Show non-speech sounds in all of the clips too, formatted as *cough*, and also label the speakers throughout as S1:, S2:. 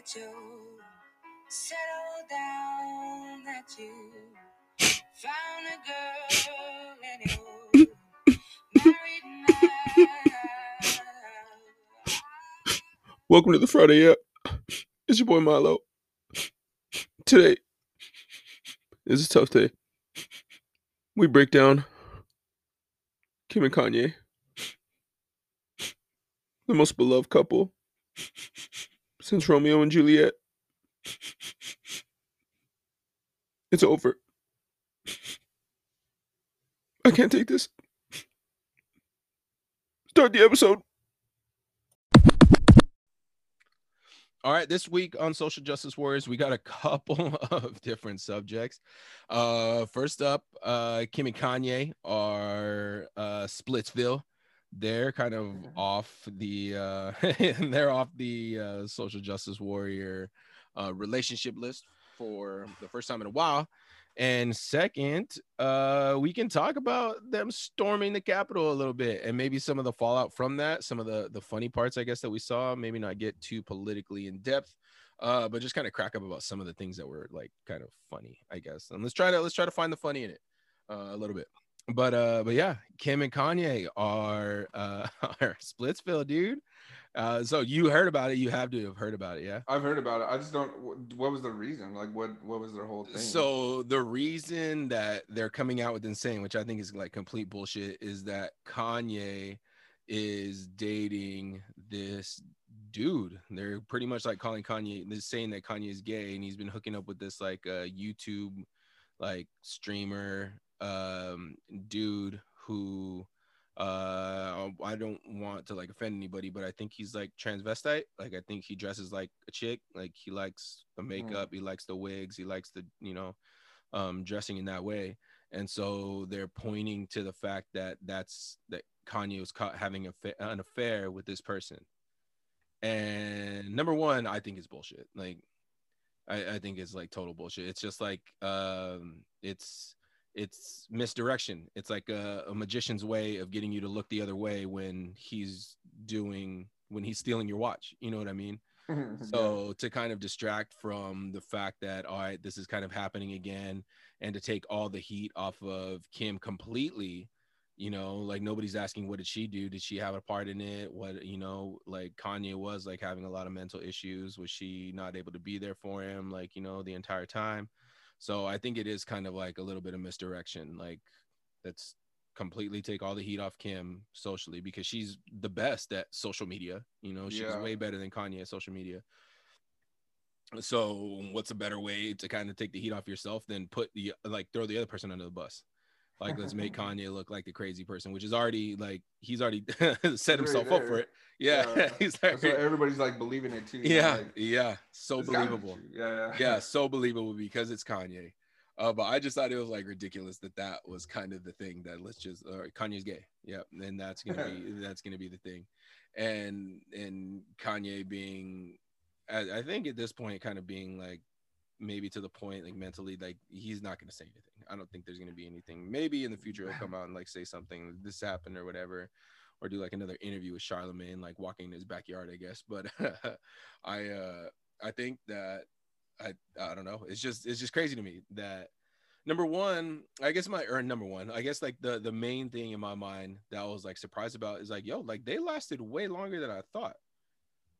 S1: that you down, that you found a girl and you married now.
S2: Welcome to the Friday app. It's your boy Milo. Today is a tough day. We break down Kim and Kanye, the most beloved couple since Romeo and Juliet. It's over. I can't take this. Start the episode. All right, this week on Social Justice Warriors, we got a *laughs* couple of different subjects. Uh, first up, uh, Kim and Kanye are uh, Splitsville. They're kind of off the uh, *laughs* they're off the uh, Social Justice Warrior uh, relationship list for the first time in a while. And second, uh, we can talk about them storming the Capitol a little bit and maybe some of the fallout from that, some of the the funny parts, I guess, that we saw. Maybe not get too politically in depth, uh, but just kind of crack up about some of the things that were like kind of funny, I guess. And let's try to let's try to find the funny in it uh, a little bit. But uh, but yeah, Kim and Kanye are uh *laughs* are Splitsville, dude. Uh, so you heard about it. You have to have heard about it, yeah.
S3: I've heard about it. I just don't. What was the reason? Like, what what was their whole thing?
S2: So the reason that they're coming out with insane, which I think is like complete bullshit, is that Kanye is dating this dude. They're pretty much like calling Kanye, they're saying that Kanye is gay, and he's been hooking up with this like uh, YouTube like streamer um dude who uh I don't want to like offend anybody, but I think he's like transvestite. Like I think he dresses like a chick. Like he likes the makeup, he likes the wigs, he likes the you know um dressing in that way. And so they're pointing to the fact that that's that Kanye was caught having a fa- an affair with this person. And number one, I think is bullshit. Like I, I think it's like total bullshit. It's just like um it's it's misdirection. It's like a, a magician's way of getting you to look the other way when he's doing when he's stealing your watch. You know what I mean? *laughs* So to kind of distract from the fact that all right, this is kind of happening again, and to take all the heat off of Kim completely, you know, like nobody's asking what did she do? Did she have a part in it? What you know, like Kanye was like having a lot of mental issues. Was she not able to be there for him, like you know, the entire time? So I think it is kind of like a little bit of misdirection. Like that's completely take all the heat off Kim socially because she's the best at social media. You know, she's
S3: Yeah.
S2: way better than Kanye at social media. So what's a better way to kind of take the heat off yourself than put the like throw the other person under the bus? Like let's make *laughs* Kanye look like the crazy person, which is already like he's already *laughs* set himself up for it. Yeah,
S3: Yeah. *laughs*
S2: he's
S3: so
S2: like,
S3: everybody's like believing it too.
S2: yeah,
S3: Like,
S2: yeah, so
S3: it's gotta be
S2: believable.
S3: Yeah, yeah.
S2: yeah, so believable because it's Kanye. Uh, but I just thought it was like ridiculous that that was kind of the thing that let's just uh, Kanye's gay. Yeah, and that's gonna be that's gonna be the thing, and and Kanye being, I, I think at this point, kind of being like maybe to the point like mentally like he's not gonna say anything. I don't think there's gonna be anything. Maybe in the future he'll come out and like say something this happened or whatever. Or do like another interview with Charlemagne, like walking in his backyard, I guess. But *laughs* I, uh, I think that I I don't know. It's just it's just crazy to me that number one, I guess my or number one, I guess like the the main thing in my mind that I was like surprised about is like, yo, like they lasted way longer than I thought.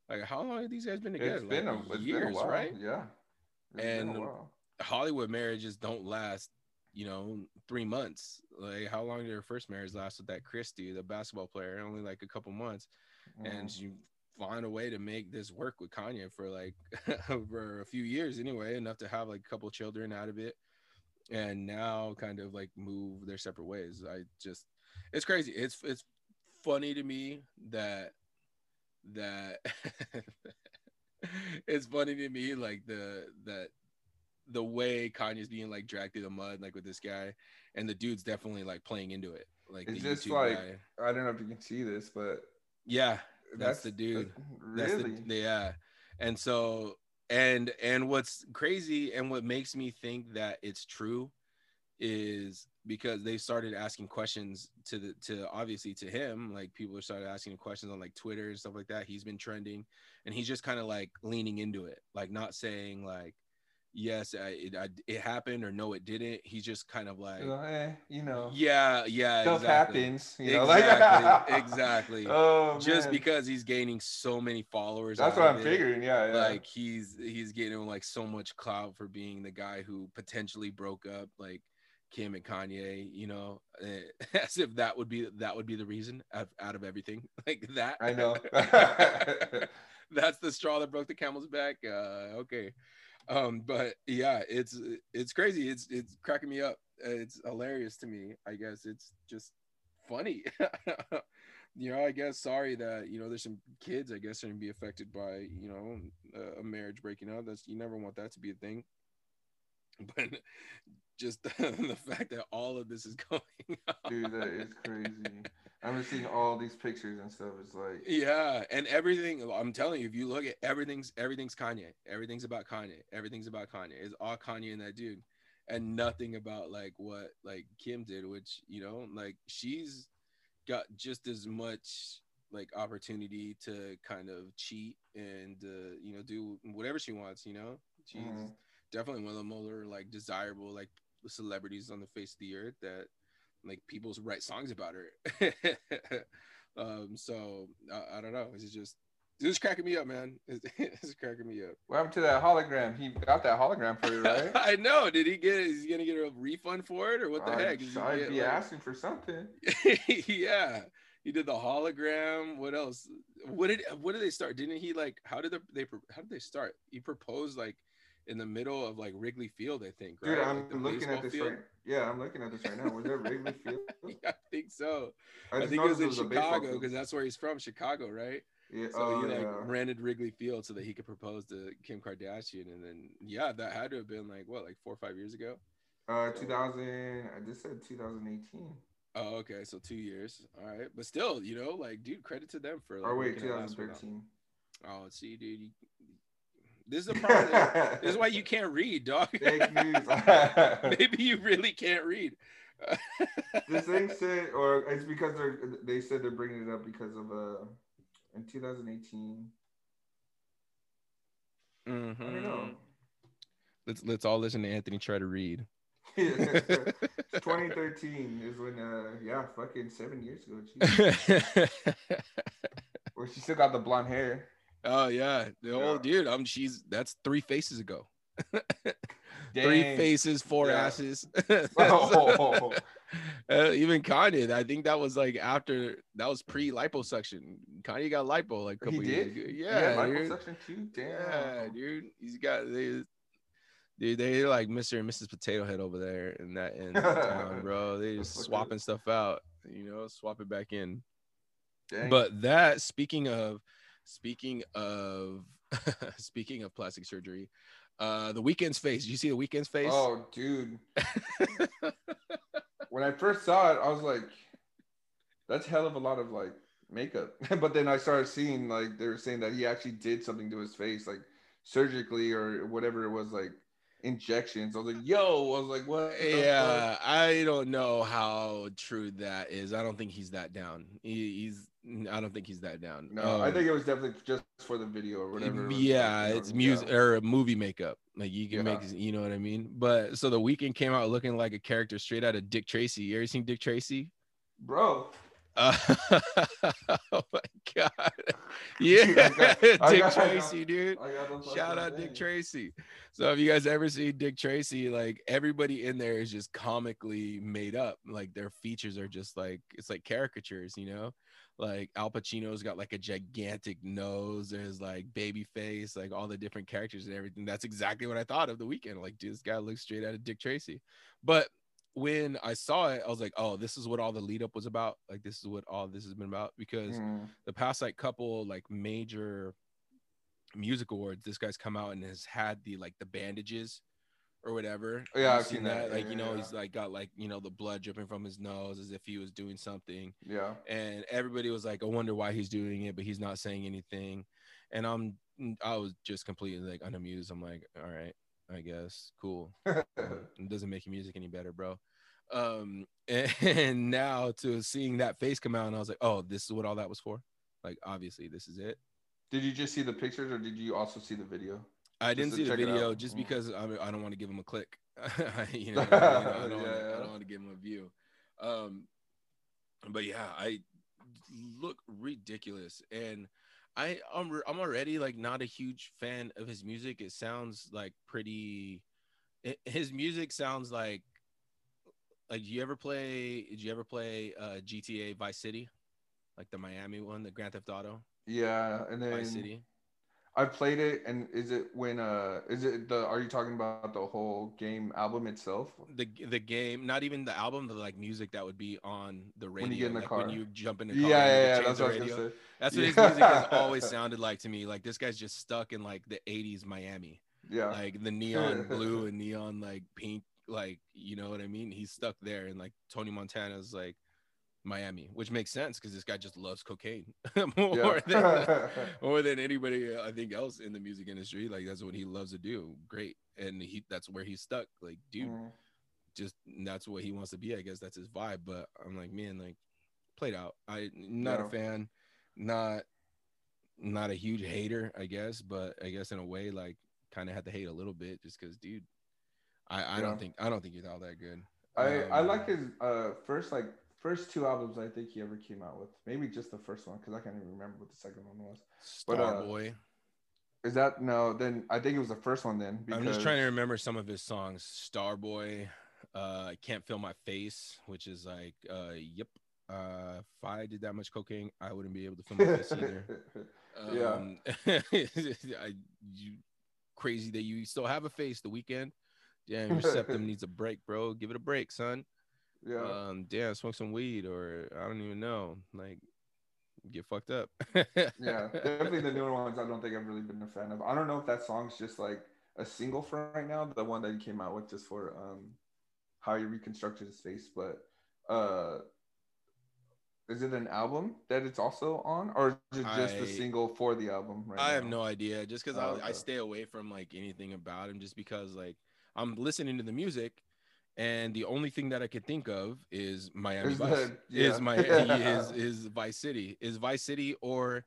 S2: Like how long have these guys been together?
S3: It's been a it's
S2: years,
S3: been a while.
S2: right?
S3: Yeah. It's been a
S2: And- Hollywood marriages don't last, you know, three months. Like how long did her first marriage last with that Christie, the basketball player? Only like a couple months. and
S3: Mhm.
S2: you find a way to make this work with Kanye for like *laughs* for a few years anyway, enough to have like a couple children out of it, and now kind of like move their separate ways. I just, it's crazy. It's it's funny to me that that *laughs* *laughs* it's funny to me like the that the way Kanye's being like dragged through the mud like with this guy, and the dude's definitely like playing into it. Like
S3: It's just
S2: YouTube
S3: like-
S2: guy.
S3: I don't know if you can see this, but
S2: Yeah, That's the dude. That's
S3: Really?
S2: the yeah. And so and and what's crazy and what makes me think that it's true is because they started asking questions to the to obviously to him like people are started asking questions on like twitter and stuff like that he's been trending and he's just kind of like leaning into it like not saying like yes I, it, I, it happened or no it didn't he's just kind of like
S3: You know, eh, you know,
S2: yeah yeah
S3: stuff
S2: exactly.
S3: happens. You know,
S2: exactly
S3: like *laughs*
S2: exactly
S3: Oh,
S2: just
S3: man.
S2: because he's gaining so many followers
S3: That's what I'm
S2: it,
S3: figuring. Yeah, yeah.
S2: like he's he's getting like so much clout for being the guy who potentially broke up like Kim and Kanye, you know, eh, *laughs* as if that would be that would be the reason out, out of everything *laughs* like that.
S3: I know. *laughs*
S2: That's the straw that broke the camel's back. Uh, okay, um, but yeah, it's it's crazy. It's it's cracking me up. It's hilarious to me. I guess it's just funny. you know, I guess sorry that you know there's some kids. I guess are gonna be affected by you know a- a marriage breaking up. That's you never want that to be a thing. But just *laughs* the fact that all of this is *laughs* going on.
S3: Dude, that is crazy. I'm just seeing all these pictures and stuff. It's like,
S2: Yeah, and everything. I'm telling you, if you look at everything's everything's Kanye. Everything's about Kanye. Everything's about Kanye. It's all Kanye and that dude, and nothing about like what like Kim did, which you know, like she's got just as much like opportunity to kind of cheat and uh, you know do whatever she wants. You know, she's
S3: Mhm.
S2: definitely one of the more like desirable like celebrities on the face of the earth that like people write songs about her. *laughs* um, so I, I don't know. It's just it's just cracking me up, man. *laughs* It's, it's cracking me up.
S3: what happened to that hologram? He got that hologram for you, right? *laughs*
S2: I know. Did he get? Is he gonna get a refund for it, or what the
S3: I'd-
S2: heck? Is he
S3: I'd
S2: get,
S3: be
S2: like-
S3: asking for something.
S2: yeah, he did the hologram. What else? What did? What did they start? Didn't he like? How did the, they? How did they start? He proposed like in the middle of like Wrigley Field, I think.
S3: Dude,
S2: right?
S3: I'm
S2: Like,
S3: looking at this
S2: field?
S3: right. Yeah, I'm looking at this right now. Was that Wrigley Field? *laughs*
S2: I think so.
S3: I,
S2: I, think it was in
S3: a
S2: Chicago because that's where he's from, Chicago, right?
S3: Yeah,
S2: So
S3: oh,
S2: he like
S3: yeah.
S2: rented Wrigley Field so that he could propose to Kim Kardashian, and then yeah, that had to have been like what, like four or five years ago.
S3: Uh, 2000. I just said 2018.
S2: Oh, okay, so two years. All right, but still, you know, like, dude, credit to them for. Like,
S3: Or wait,
S2: making it last one
S3: 2013.
S2: Oh, see, dude, you, this is the problem. this *laughs* is why you can't read, dog.
S3: Fake news. *laughs* *laughs*
S2: Maybe you really can't read.
S3: this thing said, or it's because they're they said they're bringing it up because of uh in 2018.
S2: Mm-hmm.
S3: I don't know.
S2: Let's let's all listen to Anthony try to read.
S3: 2013 is when uh yeah fucking seven years ago where she still got the blonde hair
S2: oh yeah, the
S3: Yeah.
S2: old dude. I'm. she's that's three faces ago. *laughs* Three faces, four
S3: Yeah.
S2: asses. *laughs* *laughs*
S3: Oh.
S2: Uh, even Kanye, I think that was like after that was pre liposuction. Kanye got lipo like a couple
S3: he
S2: years
S3: did
S2: ago.
S3: yeah
S2: Yeah,
S3: section too damn
S2: yeah, dude. He's got they, dude. They like Mr. and Mrs. Potato Head over there in that in town, bro. They just swapping stuff out, you know, swap it back in.
S3: Dang.
S2: But that speaking of speaking of *laughs* speaking of plastic surgery, uh the Weeknd's face. Did you see the Weeknd's face?
S3: oh dude when I first saw it I was like that's hell of a lot of like makeup *laughs* but then I started seeing like they were saying that he actually did something to his face like surgically or whatever it was like injections I was like yo I was like what *laughs* fuck?
S2: yeah, I don't know how true that is. I don't think he's that down. He, he's I don't think he's that down.
S3: No, I
S2: Um,
S3: think it was definitely just for the video or whatever.
S2: yeah, it's music
S3: yeah.
S2: or movie makeup. Like you can
S3: Yeah.
S2: make, you know what I mean. But so the Weeknd came out looking like a character straight out of Dick Tracy. You ever seen Dick Tracy?
S3: bro.
S2: Uh, *laughs* oh my god, *laughs* yeah,
S3: I got- *laughs*
S2: Dick
S3: I got-
S2: Tracy, dude. Shout out Dick. Tracy. So if you guys ever see Dick Tracy, like everybody in there is just comically made up. Like their features are just like it's like caricatures, you know. Like Al Pacino's got like a gigantic nose. There's like baby face, like all the different characters and everything. That's exactly what I thought of the Weeknd. Like, dude, this guy looks straight out of Dick Tracy. But when I saw it, I was like, oh, this is what all the lead up was about. Like, this is what all this has been about because
S3: Mm.
S2: the past like couple like major music awards this guy's come out and has had the like the bandages or whatever
S3: Yeah, I've seen that.
S2: like
S3: Yeah,
S2: you know
S3: yeah,
S2: he's like got like you know the blood dripping from his nose as if he was doing something
S3: Yeah.
S2: and everybody was like i wonder why he's doing it but he's not saying anything and i'm i was just completely like unamused i'm like all right i guess cool *laughs* it doesn't make your music any better bro Um, and, *laughs* and now to seeing that face come out, and I was like, oh, this is what all that was for. Like, obviously, this is it.
S3: Did you just see the pictures or did you also see the video?
S2: I didn't see the video just
S3: Mm.
S2: because I, I don't want to give him a click. *laughs* you know, I, mean? I don't,
S3: Yeah.
S2: I don't want to give him a view. Um, but yeah, I look ridiculous, and I I'm I'm already like not a huge fan of his music. It sounds like pretty. i his music sounds like like. Do you ever play? Did you ever play uh, GTA Vice City, like the Miami one, the Grand Theft Auto
S3: Yeah, and then
S2: Vice City?
S3: I played it, and is it when uh is it the are you talking about the whole game album itself?
S2: the the game, not even the album, the like music that would be on the radio.
S3: When you get in the
S2: like when you jump in the
S3: Yeah,
S2: car.
S3: yeah,
S2: you
S3: yeah. That's what I was.
S2: That's what his music has always *laughs* sounded like to me. Like this guy's just stuck in like the '80s Miami,
S3: Yeah,
S2: like the *laughs* neon blue and neon like pink, like you know what I mean. He's stuck there, and like Tony Montana's like Miami, which makes sense because this guy just loves cocaine *laughs* more *laughs* than more than anybody uh, I think else in the music industry. Like that's what he loves to do. Great, and he that's where he's stuck. Like dude
S3: Mm.
S2: just that's what he wants to be. I guess that's his vibe. But I'm like, man, like played out. I not
S3: Yeah.
S2: a fan, not not a huge hater, I guess, but I guess in a way, like kind of had to hate a little bit just because, dude, I I
S3: Yeah.
S2: don't think I don't think he's all that good.
S3: I I
S2: Um,
S3: like his uh first like first two albums I think he ever came out with. Maybe just the first one because I can't even remember what the second one was. Uh,
S2: Starboy.
S3: Is that no? Then I think it was the first one. Then
S2: I'm just trying to remember some of his songs. Starboy, uh, I can't feel my face, which is like, uh, yep. Uh, if I did that much cocaine, I wouldn't be able to feel my face either. *laughs*
S3: Yeah.
S2: Um, *laughs* I, you crazy that you still have a face. The Weeknd, damn, your septum *laughs* needs a break, bro. Give it a break, son.
S3: Yeah.
S2: Um, damn, smoke some weed, or I don't even know, like get fucked up.
S3: yeah, *laughs* definitely the newer ones. I don't think I've really been a fan of. I don't know if that song's just like a single for right now, the one that he came out with just for um how he reconstructed his face. But uh, is it an album that it's also on, or is it just
S2: I-
S3: the single for the album? Right
S2: I have no idea, just because
S3: Oh,
S2: I, I stay away from like anything about him, just because like I'm listening to the music. And the only thing that I could think of is Miami
S3: Is
S2: Vice. *laughs*
S3: that- yeah.
S2: Is my *laughs* is is Vice City. Is Vice City or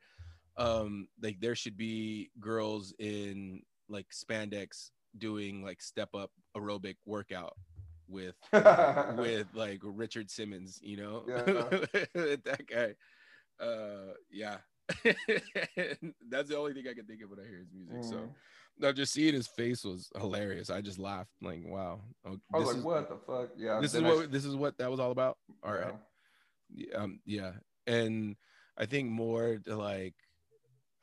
S2: um like there should be girls in like spandex doing like step up aerobic workout with *laughs* with like Richard Simmons, you know,
S3: Yeah.
S2: that guy. Uh, yeah, *laughs* that's the only thing I can think of when I hear his music. So
S3: Mm.
S2: no, just seeing his face was hilarious. I just laughed like, wow. Oh,
S3: I was
S2: this
S3: like,
S2: is,
S3: what the fuck? Yeah.
S2: This is
S3: I-
S2: what this is what that was all about. All right.
S3: yeah.
S2: Um, yeah, and I think more to like,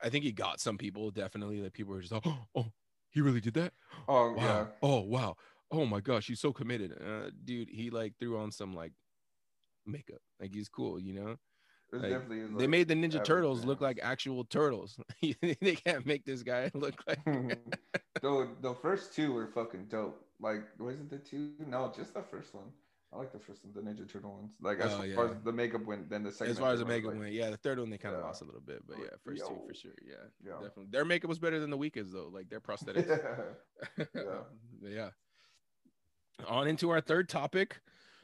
S2: I think he got some people definitely. Like people were just, oh, oh, he really did that.
S3: Oh
S2: Wow.
S3: yeah.
S2: Oh wow. Oh my gosh, he's so committed. Uh, dude, he like threw on some like makeup. Like he's cool, you know. Like, they
S3: like-
S2: made the Ninja Turtles look like actual turtles. *laughs* they can't make this guy *laughs* look like. *laughs*
S3: the the first two were fucking dope. Like, wasn't the two? No, just the first one. I like the first one, the Ninja Turtle ones. Like as
S2: Oh,
S3: far as the makeup went, then the second.
S2: As far as the makeup
S3: like,
S2: went, yeah, the third one they kind of
S3: Yeah.
S2: lost a little bit, but yeah, first two for sure, yeah,
S3: Yeah.
S2: definitely. Their makeup was better than the Weeknd's though, like their prosthetics.
S3: Yeah.
S2: yeah. On into our third topic,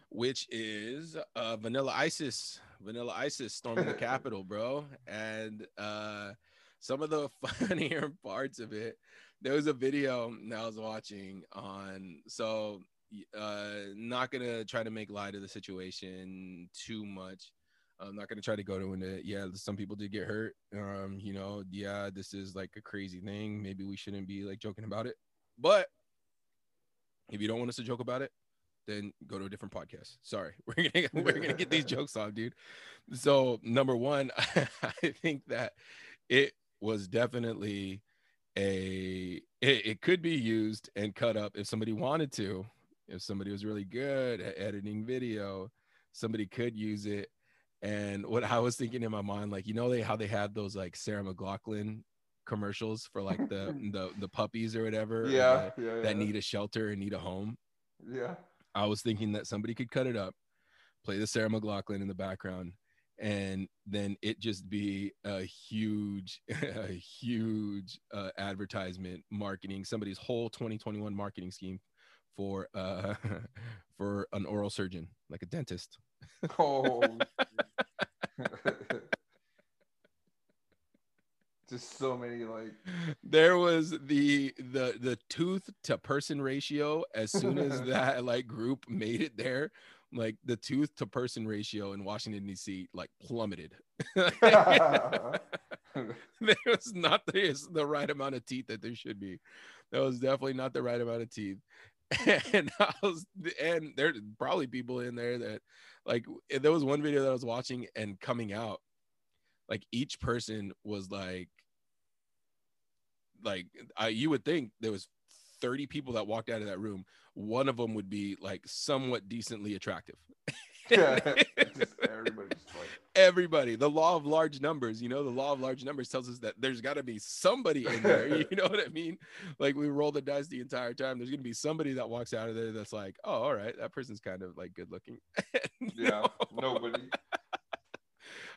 S2: which is uh Vanilla Isis. Vanilla Isis storming the *laughs* Capitol, bro. And uh some of the *laughs* funnier parts of it. There was a video that I was watching on so uh not gonna try to make light of the situation too much. I'm not gonna try to go to into yeah, some people did get hurt. Um, you know, yeah, this is like a crazy thing. Maybe we shouldn't be like joking about it. But if you don't want us to joke about it, then go to a different podcast. Sorry, *laughs* we're gonna *laughs* we're gonna get these jokes off, dude. So number one, *laughs* I think that it was definitely a it, it could be used and cut up if somebody wanted to. If somebody was really good at editing video, somebody could use it. And what I was thinking in my mind, like you know, they how they had those like Sarah McLachlan commercials for like the the the puppies or whatever, or
S3: yeah,
S2: the-
S3: yeah, yeah.
S2: that need a shelter and need a home.
S3: Yeah.
S2: I was thinking that somebody could cut it up, play the Sarah McLachlan in the background, and then it just be a huge, *laughs* a huge uh, advertisement marketing, somebody's whole 2021 marketing scheme for uh *laughs* for an oral surgeon, like a dentist. *laughs*
S3: Oh. Just so many like
S2: there was the the the tooth to person ratio as soon as *laughs* that like group made it there like the tooth to person ratio in washington dc like plummeted. *laughs* There was not the, the right amount of teeth that there should be. That was definitely not the right amount of teeth. *laughs* And I was and there's probably people in there that like there was one video that I was watching and coming out like each person was like like I you would think there was 30 people that walked out of that room one of them would be like somewhat decently attractive.
S3: Just *laughs* everybody just like *laughs*
S2: everybody. The law of large numbers you know the law of large numbers tells us that there's got to be somebody in there *laughs* you know what i mean? Like we roll the dice the entire time. There's gonna be somebody that walks out of there that's like oh all right that person's kind of like good looking.
S3: Yeah, nobody.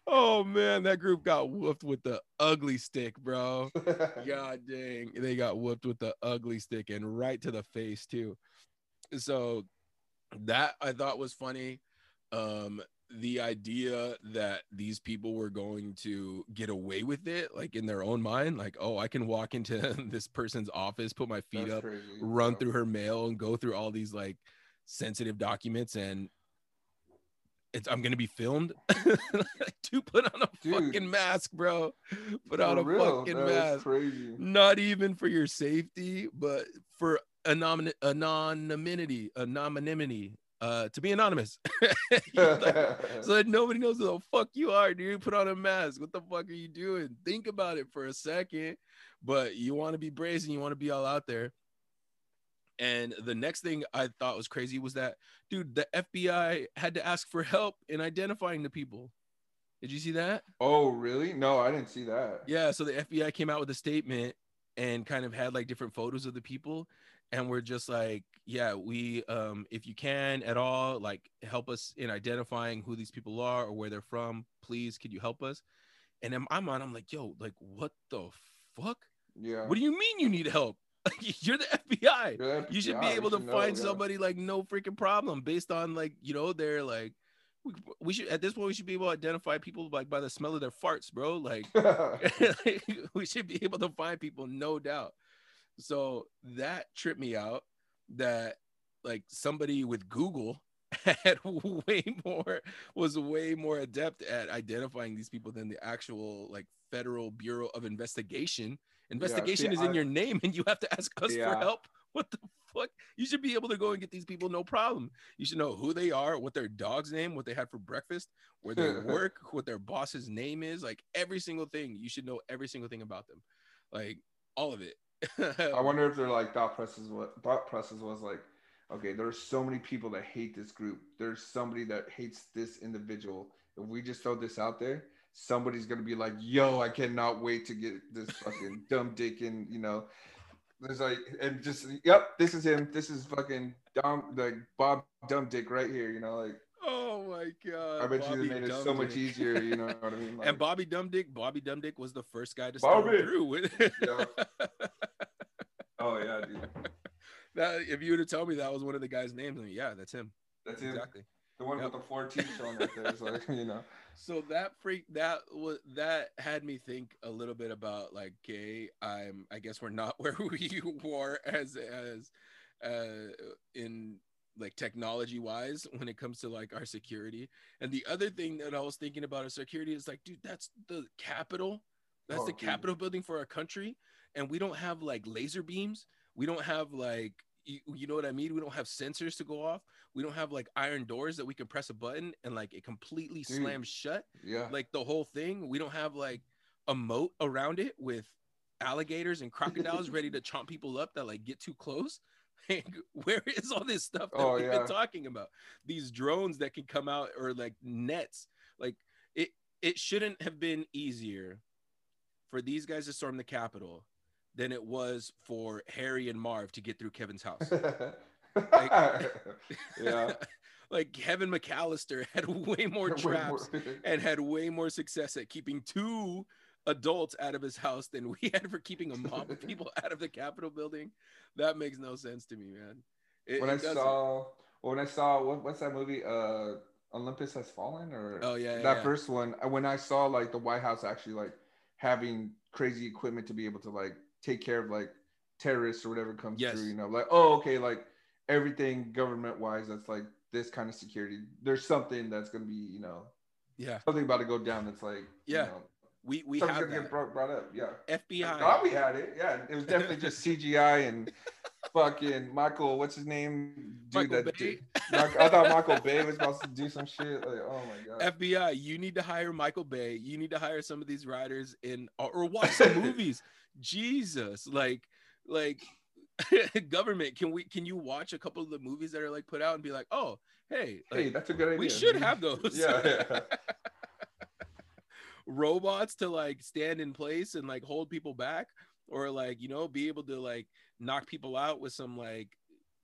S2: Oh man that group got whooped with the ugly stick bro *laughs* god dang they got whooped with the ugly stick and right to the face too so that i thought was funny um the idea that these people were going to get away with it like in their own mind like oh i can walk into *laughs* this person's office put my feet
S3: That's
S2: up
S3: crazy.
S2: run
S3: Yeah.
S2: through her mail and go through all these like sensitive documents and it's i'm gonna be filmed *laughs* to put on a
S3: Dude.
S2: fucking mask bro put on a
S3: real,
S2: fucking mask
S3: Crazy.
S2: not even for your safety but for anon- anonymity anonymity uh to be anonymous *laughs* Like, *laughs* so that nobody knows who the fuck you are, dude. Put on a mask. What the fuck are you doing? Think about it for a second. But you want to be brazen, you want to be all out there. And the next thing I thought was crazy was that, dude, the FBI had to ask for help in identifying the people. Did you see that?
S3: oh, really? No, I didn't see that.
S2: Yeah. So the FBI came out with a statement and kind of had like different photos of the people. And we're just like, yeah, we, um, if you can at all, like help us in identifying who these people are or where they're from, please, could you help us? And I'm on, I'm like, yo, like, what the fuck?
S3: Yeah.
S2: What do you mean you need help? *laughs* You're the FBI.
S3: You're
S2: You should
S3: FBI,
S2: be able to
S3: should
S2: find somebody like no freaking problem based on like, you know, they're like, we, we should at this point we should be able to identify people like by the smell of their farts, bro. Like *laughs* *laughs* we should be able to find people, no doubt. So that tripped me out that like somebody with Google had way more was way more adept at identifying these people than the actual like Federal Bureau of Investigation. Investigation
S3: see,
S2: is in
S3: I-
S2: your name and you have to ask us for help. What the fuck? You should be able to go and get these people no problem. You should know who they are, what their dog's name, what they had for breakfast, where they *laughs* work, what their boss's name is, like every single thing. You should know every single thing about them, like all of it.
S3: I *laughs* wonder if they're like thought process what thought process was like, okay, there's so many people that hate this group. There's somebody that hates this individual. If we just throw this out there, somebody's gonna be like, yo, I cannot wait to get this fucking *laughs* dumb dick in, you know. There's like and just yep, this is him. This is fucking dumb like Bob Dumb Dick right here, you know, like
S2: oh my god!
S3: I bet you
S2: Bobby
S3: they made it so much easier, you know what I *laughs* mean? Like,
S2: and Bobby Dumb Dick, Bobby Dumb Dick was the first guy to start
S3: Bobby!
S2: through with.
S3: Yeah. oh yeah, dude. *laughs*
S2: that if you were to tell me that was one of the guy's names, yeah, that's him.
S3: That's him.
S2: Exactly.
S3: The one
S2: Yep.
S3: with the four teeth showing right there. Like, *laughs* you know.
S2: So that freak that was that had me think a little bit about like, okay, I'm I guess we're not *laughs* where we were as as uh in like technology wise when it comes to like our security. And the other thing that I was thinking about our security is like, dude, that's the Capitol. That's
S3: Oh,
S2: the
S3: dude.
S2: Capitol building for our country. And we don't have like laser beams. We don't have like you, you know what I mean? We don't have sensors to go off. We don't have like iron doors that we can press a button and like it completely
S3: Dude.
S2: slams shut.
S3: Yeah.
S2: Like the whole thing. We don't have like a moat around it with alligators and crocodiles ready to *laughs* chomp people up that like get too close. *laughs* Like, where is all this stuff that
S3: Oh,
S2: we've
S3: yeah.
S2: been talking about? These drones that can come out or like nets. Like it it shouldn't have been easier for these guys to storm the Capitol than it was for Harry and Marv to get through Kevin's house. *laughs*
S3: yeah. *laughs*
S2: like Kevin McAllister had way more
S3: Way
S2: traps
S3: more-
S2: and had way more success at keeping two adults out of his house than we had for keeping a mob of people *laughs* out of the Capitol building. That makes no sense to me, man. It-
S3: when
S2: it
S3: I
S2: doesn't.
S3: saw when I saw what, what's that movie? Uh, Olympus Has Fallen, or
S2: Oh yeah, yeah,
S3: that
S2: yeah.
S3: first one. When I saw like the White House actually like having crazy equipment to be able to like take care of like terrorists or whatever comes
S2: Yes.
S3: through. You know, like oh okay, like everything government wise that's like this kind of security. There's something that's gonna be you know
S2: yeah.
S3: something about to go down. That's like
S2: Yeah,
S3: you know,
S2: We we
S3: something's
S2: have
S3: gonna get brought, brought up. Yeah. I
S2: FBI.
S3: thought we had it. Yeah, it was definitely just *laughs* CGI and fucking Michael. What's his name? Dude,
S2: Michael
S3: that
S2: Bay.
S3: Mark- I thought Michael Bay was supposed to do some shit. Like, oh my god.
S2: FBI, you need to hire Michael Bay. You need to hire some of these writers in or, or watch some *laughs* movies. Jesus, like, like *laughs* government. Can we? Can you watch a couple of the movies that are like put out and be like, oh, hey, like,
S3: hey, that's a good idea.
S2: we should have those.
S3: Yeah, yeah. *laughs*
S2: robots to like stand in place and like hold people back, or like you know be able to like knock people out with some like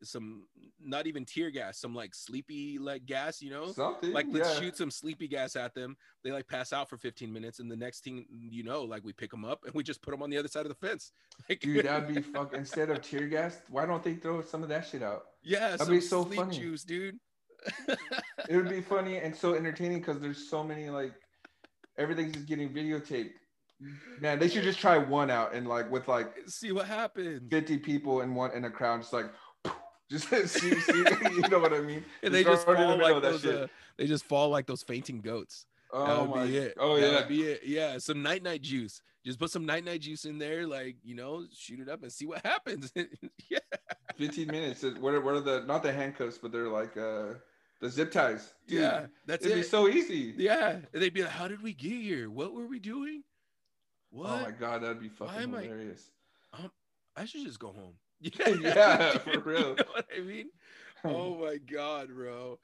S2: some not even tear gas, some like sleepy like gas, you know
S3: Something.
S2: like let's
S3: yeah.
S2: shoot some sleepy gas at them they like pass out for 15 minutes and the next thing you know like we pick them up and we just put them on the other side of the fence like
S3: Dude, that'd be *laughs* fuck. Instead of tear gas, why don't they throw some of that shit out?
S2: yeah
S3: that'd be so funny.
S2: juice dude
S3: It would be funny and so entertaining because there's so many like everything's just getting videotaped. Man, they should just try one out and like with like
S2: see what happens
S3: 50 people in one in a crowd, just like just *laughs* see, see you know what I mean? *laughs*
S2: and they just
S3: it the
S2: fall like those uh, they just fall like those fainting goats
S3: oh my
S2: be it
S3: oh
S2: that
S3: yeah.
S2: would be it yeah some night night juice just put some night night juice in there like you know shoot it up and see what happens *laughs* yeah
S3: 15 minutes. What are, what are the not the handcuffs, but they're like uh the zip ties. Dude,
S2: yeah that's
S3: it'd
S2: it
S3: be so easy.
S2: yeah and they'd be like how did we get here what were we doing what
S3: Oh my god, that'd be fucking
S2: am I-
S3: hilarious.
S2: I should just go home. *laughs*
S3: Yeah,
S2: dude, *laughs*
S3: for real.
S2: You know what I mean? Oh *laughs* my god, bro.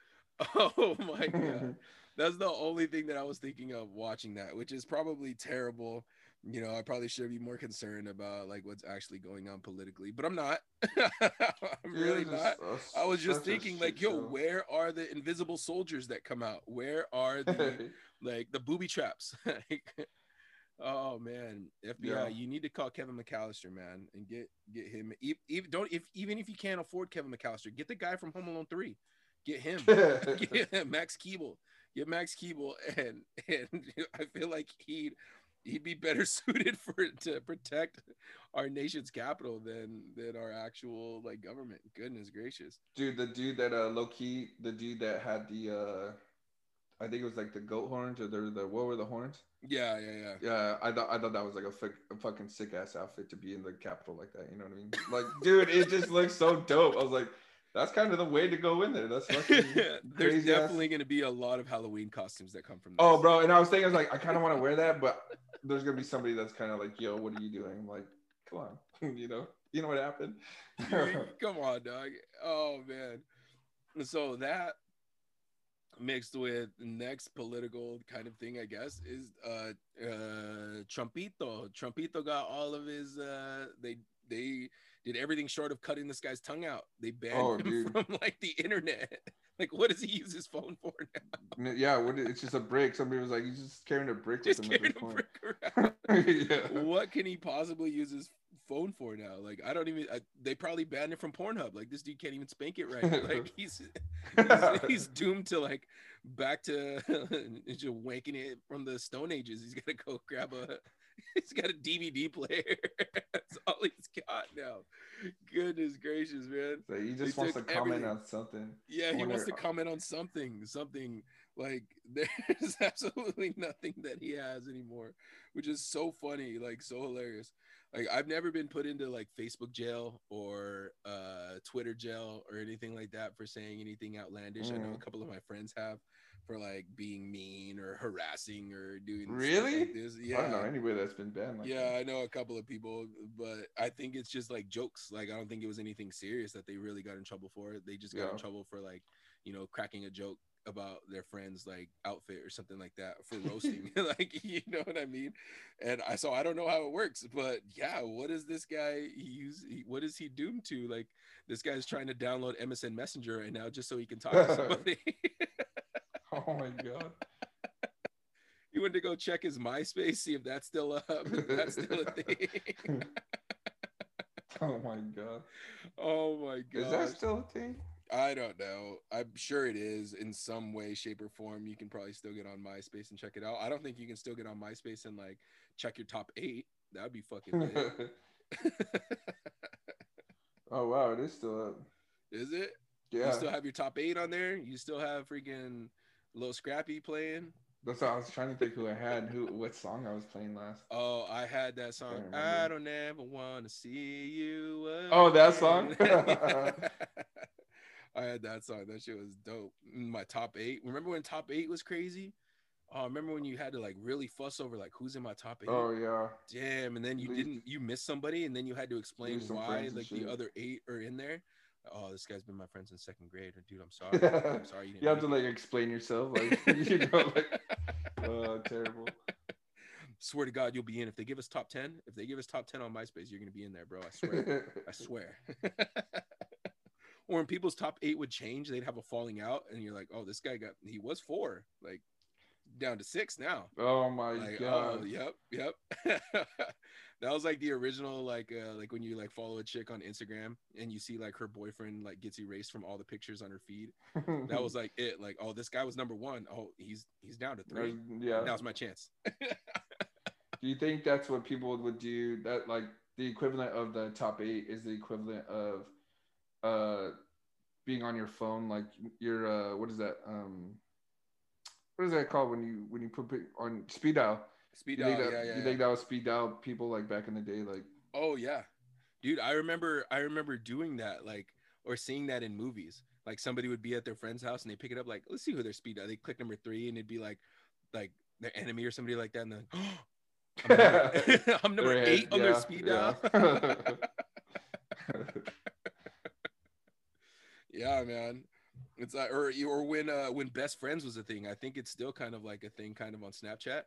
S2: Oh my god. That's the only thing that I was thinking of watching that, which is probably terrible. You know, I probably should be more concerned about like what's actually going on politically, but I'm not. I'm really not. I was just thinking, like, yo, where are the invisible soldiers that come out? Where are the like the booby traps? Oh man, FBI,
S3: Yeah.
S2: you need to call Kevin McAllister, man, and get get him. Even don't if even if you can't afford Kevin McAllister, get the guy from Home Alone Three. Get him. *laughs* get Max Keeble. Get Max Keeble, and and *laughs* I feel like he'd he'd be better *laughs* suited for to protect our nation's capital than than our actual like government. Goodness gracious.
S3: dude, the dude that uh low key, the dude that had the uh I think it was like the goat horns or the the what were the horns?
S2: Yeah, yeah, yeah.
S3: Yeah, I thought I thought that was like a, fuck, a fucking sick ass outfit to be in the Capitol like that. You know what I mean? Like, *laughs* dude, it just looks so dope. I was like, that's kind of the way to go in there. That's *laughs* fucking
S2: There's
S3: crazy ass-
S2: definitely going to be a lot of Halloween costumes that come from. Oh, this.
S3: Oh, bro, and I was thinking, I was like, I kind of want to wear that, but there's gonna be somebody that's kind of like, yo, what are you doing? I'm like, come on, *laughs* you know, you know what happened?
S2: Come on, dog. Oh man. So that mixed with next political kind of thing, I guess, is uh uh Trumpito. Trumpito got all of his uh they they did everything short of cutting this guy's tongue out. They banned
S3: Oh,
S2: him
S3: dude.
S2: from like the internet. *laughs* Like what does he use his phone for now?
S3: yeah, what, it's just a brick. Somebody was like, he's just carrying a brick with
S2: Just
S3: him at
S2: carrying
S3: this
S2: a
S3: point.
S2: brick *laughs* around.
S3: yeah.
S2: what can he possibly use his phone for now? Like, I don't even. I, they probably banned it from Pornhub. Like, this dude can't even spank it right. *laughs* Like, he's *laughs* he's, he's doomed to like back to *laughs* just wanking it from the Stone Ages. He's gotta go grab a. He's got a DVD player. That's all he's got now. Goodness gracious, man.
S3: So he just
S2: They
S3: wants to
S2: took
S3: comment
S2: everything.
S3: on something.
S2: Yeah, he wants to comment on something, something like there's absolutely nothing that he has anymore, which is so funny, like so hilarious. Like I've never been put into like Facebook jail or uh Twitter jail or anything like that for saying anything outlandish. I know a couple of my friends have for like being mean or harassing or doing
S3: Really?
S2: like this. Yeah.
S3: I don't know anybody that's been banned. Like
S2: Yeah, I know a couple of people, but I think it's just like jokes. Like I don't think it was anything serious that they really got in trouble for. They just got in trouble for like, you know, cracking a joke about their friend's like outfit or something like that for roasting. *laughs* like, you know what I mean? And I so I don't know how it works, but yeah, what is this guy use? he- What is he doomed to? Like this guy's trying to download MSN Messenger right now just so he can talk to *laughs* somebody.
S3: Oh my god. *laughs*
S2: he went to go check his MySpace, see if that's still up. that's still a thing.
S3: Oh my god.
S2: Oh my god.
S3: Is that still a thing?
S2: I don't know. I'm sure it is in some way, shape, or form. You can probably still get on MySpace and check it out. I don't think you can still get on MySpace and like check your top eight. That'd be fucking *laughs* *laughs*
S3: oh wow, it is still up.
S2: is it?
S3: Yeah.
S2: You still have your top eight on there? You still have freaking little Scrappy playing?
S3: That's what I was trying to think who I had, who what song I was playing last.
S2: Oh, I had that song.
S3: Can't
S2: I don't ever want to see you.
S3: Oh, that song? *laughs*
S2: again." I had that song. That shit was dope. Mm, my top eight. Remember when top eight was crazy? Oh, remember when you had to like really fuss over like who's in my top eight?
S3: Oh yeah.
S2: Damn, and then you didn't you missed somebody, and then you had to explain why like the other eight are in there. Oh, this guy's been my friend since second grade. Dude, I'm sorry. *laughs* I'm sorry. You,
S3: You have to like explain yourself, like *laughs* you know, like oh terrible. *laughs*
S2: Swear to God, you'll be in. If they give us top ten, if they give us top ten on MySpace, you're gonna be in there, bro. I swear. I swear. Or when people's top eight would change, they'd have a falling out, and you're like, oh, this guy got he was four, like down to six now.
S3: oh my
S2: like
S3: god.
S2: oh yep yep *laughs* that was like the original like uh like when you like follow a chick on instagram and you see like her boyfriend like gets erased from all the pictures on her feed that was *laughs* like it like oh this guy was number one. Oh, he's he's down to three
S3: yeah.
S2: now's my chance *laughs*
S3: Do you think that's what people would do? That like the equivalent of the top eight is the equivalent of uh being on your phone, like your uh what is that? Um what is that called when you when you put on speed dial?
S2: speed
S3: You
S2: dial
S3: think, that,
S2: yeah yeah,
S3: you
S2: yeah.
S3: think that was speed dial people like back in the day, like
S2: oh yeah dude i remember i remember doing that like or seeing that in movies like somebody would be at their friend's house and they pick it up like let's see who their speed dial they click number three and it'd be like like their enemy or somebody like that and then I'm number, *laughs* *laughs* I'm number eight on their speed dial *laughs* Yeah, man. It's like, or or when uh when best friends was a thing. I think it's still kind of like a thing, kind of on Snapchat.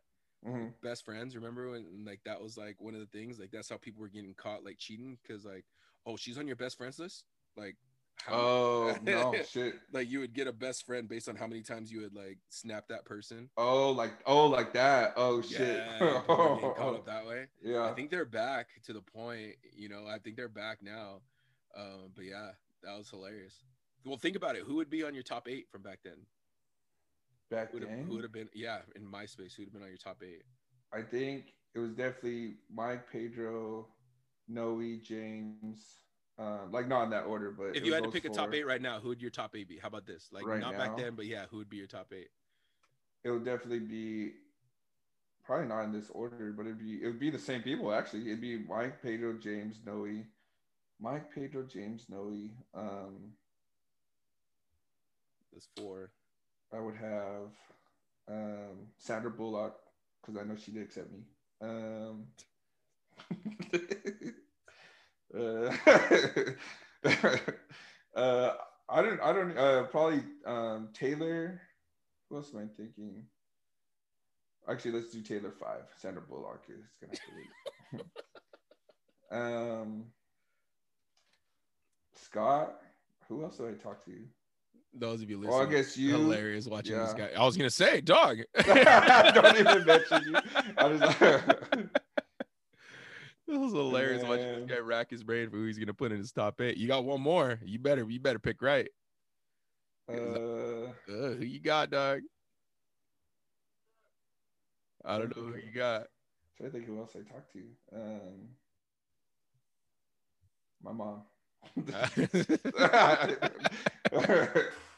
S3: Mhm.
S2: Best friends, remember when like that was like one of the things. Like that's how people were getting caught like cheating because like, oh, she's on your best friends list. Like, how,
S3: Oh *laughs* no shit.
S2: like you would get a best friend based on how many times you would like snap that person.
S3: Oh like oh like that. Oh shit.
S2: Yeah, were *laughs* caught up that way.
S3: yeah.
S2: I think they're back to the point. You know, I think they're back now. Um, but yeah, that was hilarious. Well, think about it. Who would be on your top eight from back then?
S3: back
S2: Who would have,
S3: then.
S2: who would have been? Yeah, in MySpace, who would have been on your top eight?
S3: I think it was definitely Mike, Pedro, Noe, James. Uh, like not in that order, but
S2: If you had to pick a top eight right now, who would your top eight be? How about this? Like
S3: Right
S2: not back then, but yeah, who would be your top eight?
S3: it would definitely be probably not in this order, but it'd be it would be the same people actually. It'd be Mike, Pedro, James, Noe, Mike, Pedro, James, Noe. Um,
S2: That's four.
S3: I would have um, Sandra Bullock because I know she did accept me. Um, *laughs* uh, *laughs* uh, I don't. I don't. Uh, probably um, Taylor. Who else am I thinking? Actually, let's do Taylor five. Sandra Bullock is gonna have to wait. *laughs* um, Scott. Who else did I talk to?
S2: Those of you listening,
S3: I guess you.
S2: hilarious watching this guy. I was gonna say, dog. *laughs*
S3: Don't even *laughs* mention you. I was like, *laughs*
S2: It was hilarious watching this guy rack his brain for who he's gonna put in his top eight. You got one more. You better, you better pick right.
S3: uh,
S2: Uh, who you got, dog? I don't know who you got.
S3: trying to think who else I talked to. Um, my mom.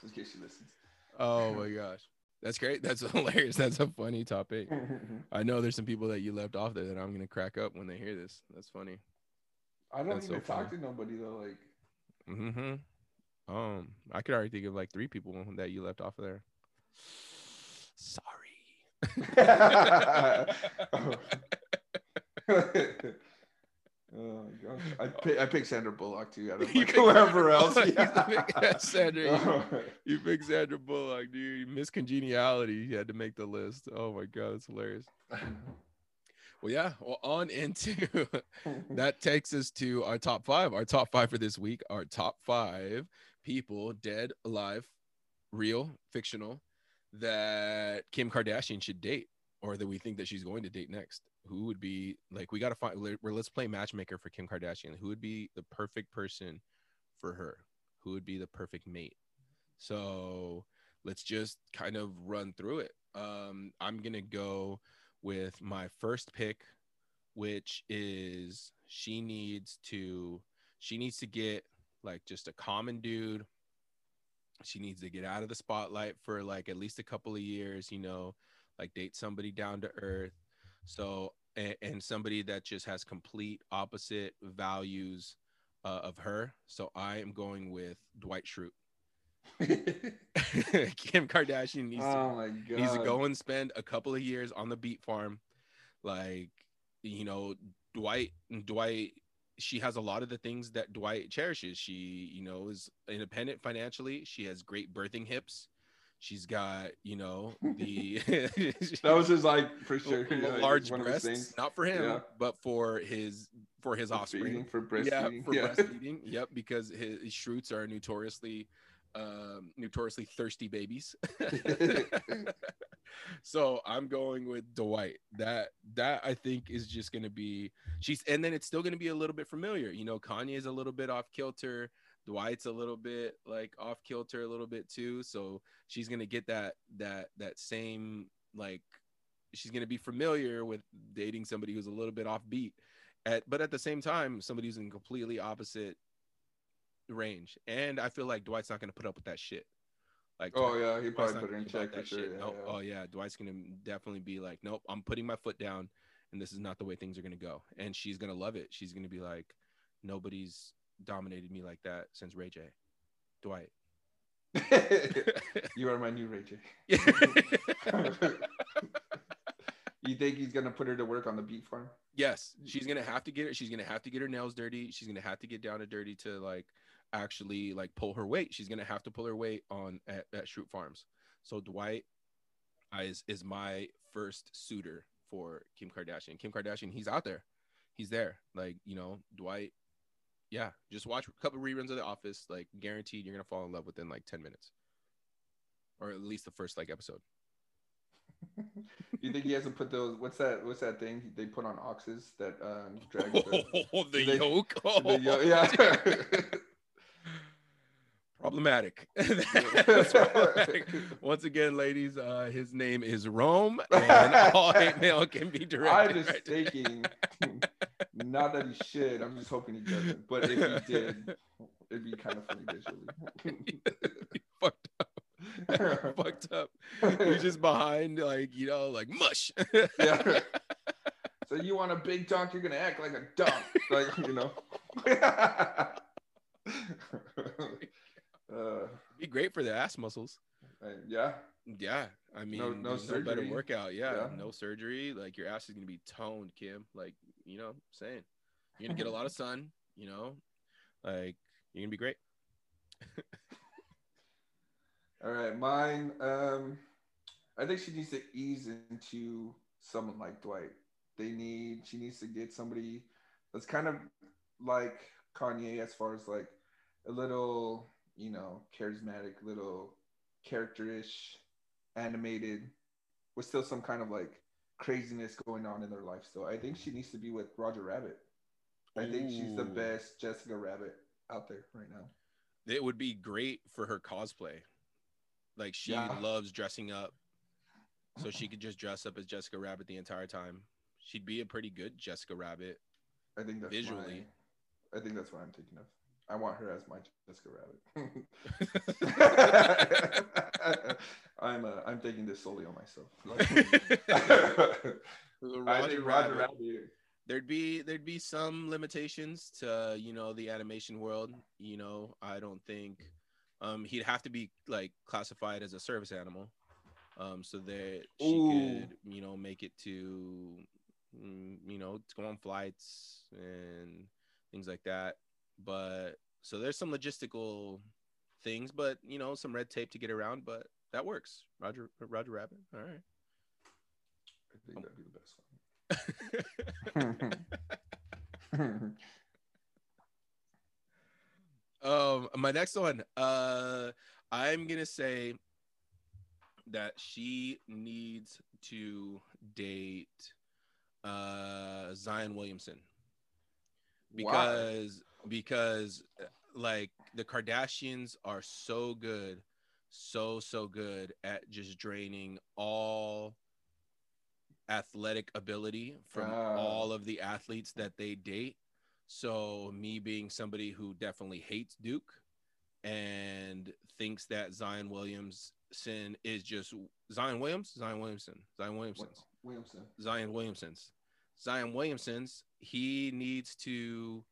S3: In case she listens.
S2: oh my gosh, that's great. That's *laughs* hilarious. That's a funny topic. *laughs* I know there's some people that you left off there that I'm gonna crack up when they hear this. That's funny.
S3: I don't
S2: That's
S3: even
S2: so
S3: talk
S2: funny.
S3: to nobody though. Like,
S2: hmm Um, I could already think of like three people that you left off of there. Sorry. *laughs*
S3: oh my gosh, I pick, I picked Sandra Bullock too. Of *laughs*
S2: You
S3: like whoever else. *laughs*
S2: You
S3: Yeah.
S2: picked uh, Sandra, you-
S3: Oh. *laughs*
S2: You picked Sandra Bullock, dude. You missed congeniality. You had to make the list. Oh my god, that's hilarious. Well, yeah. Well, on into that takes us to our top five. Our top five for this week. Our top five people, dead, alive, real, fictional, that Kim Kardashian should date. Or that we think that she's going to date next. Who would be like we got to find we're, let's play matchmaker for Kim Kardashian. Who would be the perfect person for her? Who would be the perfect mate? So let's just kind of run through it. Um, I'm gonna go with my first pick, which is she needs to she needs to get like just a common dude. She needs to get out of the spotlight for like at least a couple of years, you know, like date somebody down to earth. So and, and somebody that just has complete opposite values uh, of her. So I am going with Dwight Schrute. *laughs* *laughs* Kim Kardashian needs,
S3: oh
S2: to,
S3: my god.
S2: needs to go and spend a couple of years on the beet farm. Like, you know, Dwight Dwight she has a lot of the things that Dwight cherishes. She, you know, is independent financially. She has great birthing hips. She's got, you know, the *laughs*
S3: that was his like for *laughs* sure. yeah,
S2: large
S3: one of his
S2: breasts, not for him,
S3: Yeah.
S2: but for his for his offspring.
S3: for
S2: Yeah,
S3: breastfeeding. *laughs*
S2: for
S3: Yeah.
S2: breastfeeding. Yep, because his, his Schrutes are notoriously, um, notoriously thirsty babies. so I'm going with Dwight. That that I think is just gonna be she's, and then it's still gonna be a little bit familiar. You know, Kanye is a little bit off kilter. Dwight's a little bit like off kilter a little bit too. So she's gonna get that that that same like she's gonna be familiar with dating somebody who's a little bit offbeat at but at the same time somebody who's in completely opposite range and i feel like dwight's not going to put up with that shit like
S3: oh yeah, he
S2: Dwight's
S3: probably put her in
S2: gonna
S3: check
S2: that
S3: sure.
S2: shit.
S3: Yeah,
S2: Nope.
S3: yeah.
S2: oh yeah dwight's going to definitely be like nope i'm putting my foot down and this is not the way things are going to go and she's going to love it she's going to be like nobody's dominated me like that since ray j dwight *laughs*
S3: you are my new Ray J. *laughs* You think he's gonna put her to work on the beet farm?
S2: Yes, she's gonna have to get it. She's gonna have to get her nails dirty. She's gonna have to get down to dirty to like actually like pull her weight. She's gonna have to pull her weight on at, at Schrute Farms. So Dwight is is my first suitor for Kim Kardashian. Kim Kardashian, he's out there. He's there. Like, you know, Dwight, yeah, just watch a couple reruns of The Office. Like, guaranteed you're gonna fall in love within like 10 minutes. Or at least the first like episode. *laughs*
S3: You think he hasn't put those? What's that? What's that thing they put on oxes that um, drag the,
S2: Oh, *laughs* the
S3: they-
S2: yoke.
S3: the yo- yeah. *laughs*
S2: problematic. That's problematic. Once again, ladies, uh, his name is Rome, and all hate mail can be directed.
S3: I'm just
S2: right
S3: not that he should. I'm just hoping he doesn't. But if he did, it'd be kind of funny visually. *laughs*
S2: fucked up. *laughs* fucked up. He's just behind, like you know, like mush. *laughs*
S3: yeah. So you want a big dunk? You're gonna act like a dunk, like you know. uh,
S2: Be great for the ass muscles.
S3: yeah,
S2: Yeah, I mean,
S3: No-
S2: no,
S3: no
S2: no better workout. Yeah,
S3: Yeah.
S2: no surgery. Like your ass is gonna be toned, Kim. Like you know, I'm saying you're gonna get a lot of *laughs* sun. You know, like you're gonna be great. *laughs*
S3: All right, mine. Um, I think she needs to ease into someone like Dwight. They need. She needs to get somebody that's kind of like Kanye, as far as like a little, you know, charismatic, little characterish, animated, with still some kind of like craziness going on in their life. So I think she needs to be with Roger Rabbit. I think she's the best Jessica Rabbit out there right now.
S2: It would be great for her cosplay. Like she
S3: Yeah.
S2: loves dressing up, so she *laughs* could just dress up as Jessica Rabbit the entire time. She'd be a pretty good Jessica Rabbit.
S3: I think that's
S2: Visually.
S3: My, I think that's what I'm thinking of. I want her as my Jessica Rabbit. *laughs* I'm uh, I'm taking this solely on myself. *laughs* I
S2: Roger
S3: think Roger
S2: Rabbit.
S3: Rabbit.
S2: there'd be there'd be some limitations to you know the animation world you know i don't think um he'd have to be like classified as a service animal um so that she
S3: Ooh.
S2: could you know make it to mm, you know to go on flights and things like that but so there's some logistical things but you know some red tape to get around but that works roger roger rabbit all right
S3: I think that'd be the best one. *laughs*
S2: Um, my next one, uh, I'm gonna say that she needs to date uh Zion Williamson
S3: Why?
S2: because because uh, like the Kardashians are so good, so so good at just draining all athletic ability from all of the athletes that they date. So me being somebody who definitely hates Duke and thinks that Zion Williamson is just Zion Williams, Zion Williamson, Zion Williamson's.
S3: Williamson.
S2: Zion Williamson's. Zion Williamson's, he needs to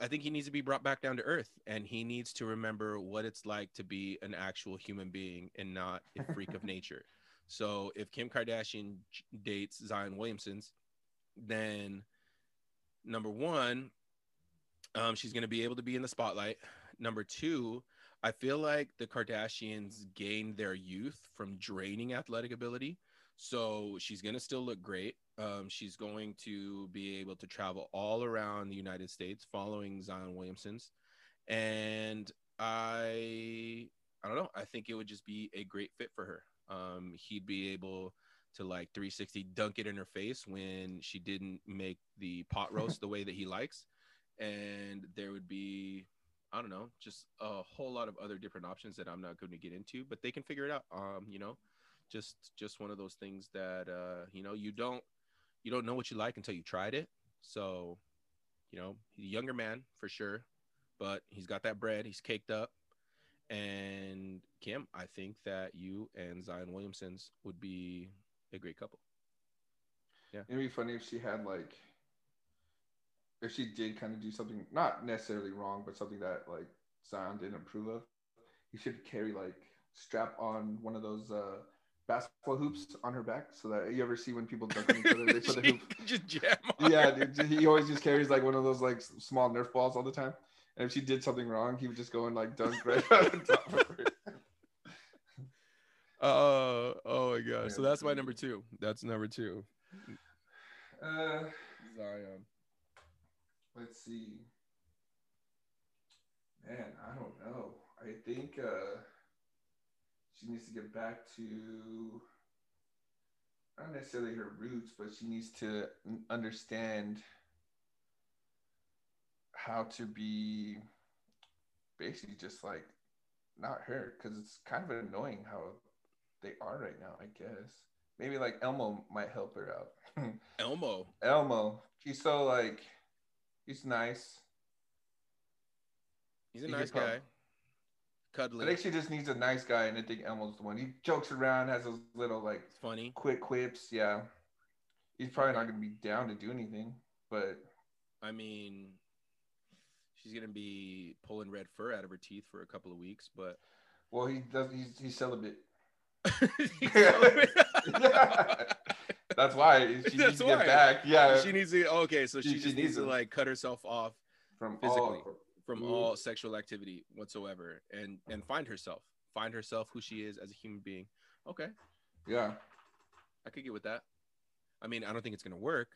S2: I think he needs to be brought back down to earth and he needs to remember what it's like to be an actual human being and not a freak of *laughs* nature. So if Kim Kardashian dates Zion Williamson's, then number one, um, she's going to be able to be in the spotlight. Number two, I feel like the Kardashians gained their youth from draining athletic ability. So she's going to still look great. Um, she's going to be able to travel all around the United States following Zion Williamson's. And I, I don't know. I think it would just be a great fit for her. Um, he'd be able to like 360 dunk it in her face when she didn't make the pot *laughs* roast the way that he likes. And there would be, I don't know, just a whole lot of other different options that I'm not going to get into, but they can figure it out. Um, you know, just just one of those things that uh, you know, you don't you don't know what you like until you tried it. So, you know, he's a younger man for sure, but he's got that bread, he's caked up. And Kim, I think that you and Zion Williamson's would be a great couple. Yeah.
S3: It'd be funny if she had like, if she did kind of do something not necessarily wrong, but something that like Zion didn't approve of. He should carry like strap on one of those uh basketball hoops on her back, so that you ever see when people dunk on each other, they *laughs* put the hoop.
S2: just jam *laughs*
S3: Yeah, dude, he always just carries like one of those like small Nerf balls all the time. And if she did something wrong, he would just go and like dunk *laughs* right on top of her.
S2: Oh, oh my gosh. So that's my number two. That's number two.
S3: Uh,
S2: Zion.
S3: let's see. Man, I don't know. I think uh, she needs to get back to not necessarily her roots, but she needs to understand how to be basically just like not her because it's kind of annoying how they are right now, I guess. Maybe like Elmo might help her out. *laughs*
S2: Elmo.
S3: Elmo, he's so like, he's nice.
S2: He's a
S3: He
S2: nice guy.
S3: I
S2: Cuddly.
S3: think she just needs a nice guy, and I think Elmo's the one. He jokes around, has those little like
S2: Funny.
S3: quick quips. Yeah, he's probably not gonna be down to do anything, but
S2: I mean, she's gonna be pulling red fur out of her teeth for a couple of weeks, but
S3: well, he does. He's he's celibate. *laughs* *laughs* That's why she *laughs* needs
S2: That's
S3: to get back. Yeah,
S2: she needs to. Okay, so she,
S3: She-
S2: just
S3: needs
S2: needs to
S3: to-
S2: like cut herself off
S3: from
S2: physically.
S3: all.
S2: From all sexual activity whatsoever, and and find herself, find herself who she is as a human being. Okay,
S3: Yeah,
S2: I could get with that. I mean, I don't think it's gonna work.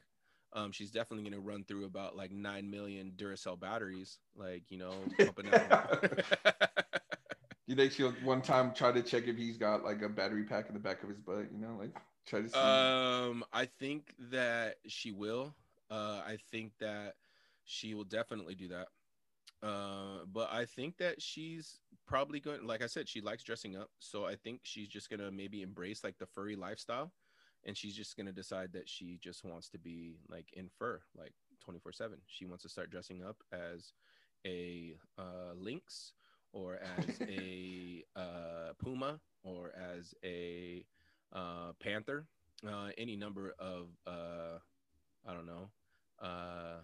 S2: Um, she's definitely gonna run through about like nine million Duracell batteries, like you know, *laughs* pumping out. *laughs*
S3: you think she'll one time try to check if he's got like a battery pack in the back of his butt? You know, like try to see.
S2: um, I think that she will. Uh, I think that she will definitely do that. Uh, but I think that she's probably going. Like I said, she likes dressing up, so I think she's just gonna maybe embrace like the furry lifestyle, and she's just gonna decide that she just wants to be like in fur, like twenty four seven. She wants to start dressing up as a uh, lynx, or as *laughs* a uh, puma, or as a uh, panther, uh, any number of uh, I don't know, uh,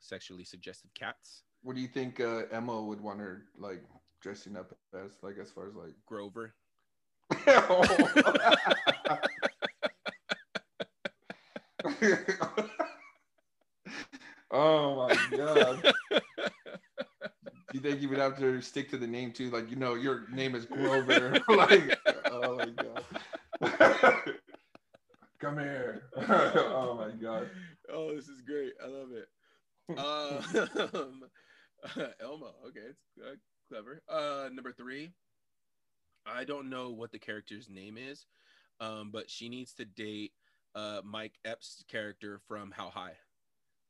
S2: sexually suggestive cats.
S3: What do you think uh, Emma would want her like dressing up as? Like as far as like.
S2: Grover. *laughs*
S3: oh my god. Do you think you would have to stick to the name too? Like, you know, your name is Grover. *laughs* like, oh my god. *laughs* Come here. oh my god.
S2: Oh, this is great. I love it. Um, *laughs* Elmo. Okay, it's uh, clever. Uh, number three. I don't know what the character's name is. Um, but she needs to date uh Mike Epps' character from How High,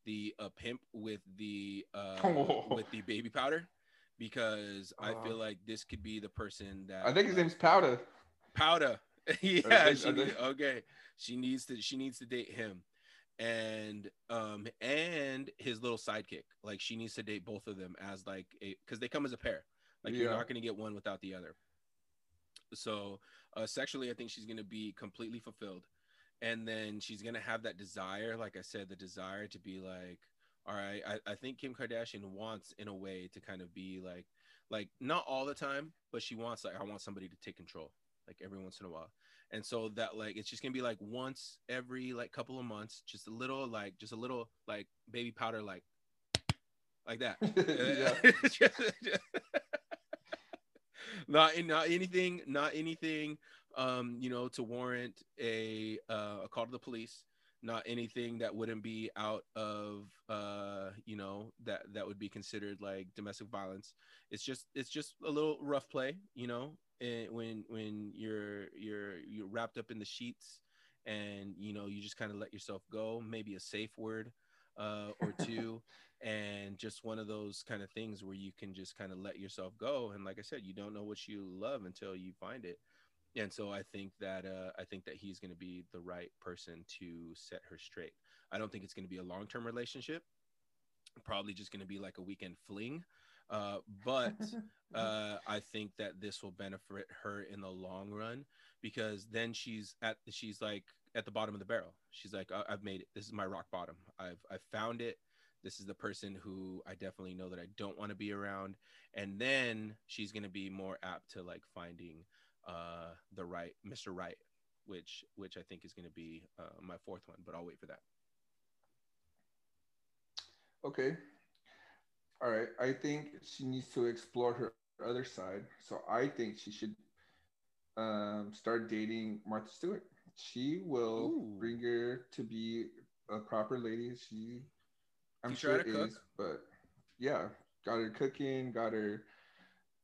S2: the uh, pimp with the uh
S3: Oh. *laughs*
S2: with the baby powder, because I
S3: Oh.
S2: feel like this could be the person that
S3: I think his name's Powder.
S2: Powder. *laughs* yeah,
S3: think-
S2: she need- okay. She needs to she needs to date him. And um and his little sidekick. Like she needs to date both of them as like a because they come as a pair. Like you're not gonna get one without the other. So uh sexually I think she's gonna be completely fulfilled. And then she's gonna have that desire, like I said, the desire to be like, all right, I, I think Kim Kardashian wants in a way to kind of be like like not all the time, but she wants like I want somebody to take control like every once in a while. And so that like it's just gonna be like once every like couple of months, just a little like just a little like baby powder like like that. *laughs* *laughs* not not anything, not anything um, you know, to warrant a uh, a call to the police, not anything that wouldn't be out of uh, you know, that that would be considered like domestic violence. It's just it's just a little rough play, you know, and when when you're you're you're wrapped up in the sheets and you know you just kind of let yourself go maybe a safe word uh, or *laughs* two and just one of those kind of things where you can just kind of let yourself go and like i said you don't know what you love until you find it and so i think that uh, i think that he's going to be the right person to set her straight. I don't think it's going to be a long-term relationship probably just going to be like a weekend fling uh, but *laughs* uh, I think that this will benefit her in the long run because then she's at she's like at the bottom of the barrel. She's like, "I- I've made it. This is my rock bottom. I've I've found it. This is the person who I definitely know that I don't want to be around. And then she's gonna be more apt to like finding uh, the right Mr. Right, which which I think is gonna be uh, my fourth one. But I'll wait for that.
S3: Okay. All right. I think she needs to explore her other side. So I think she should um, start dating Martha Stewart. She will
S2: Ooh.
S3: bring her to be a proper lady. She, I'm sure
S2: to
S3: is, but yeah, got her cooking, got her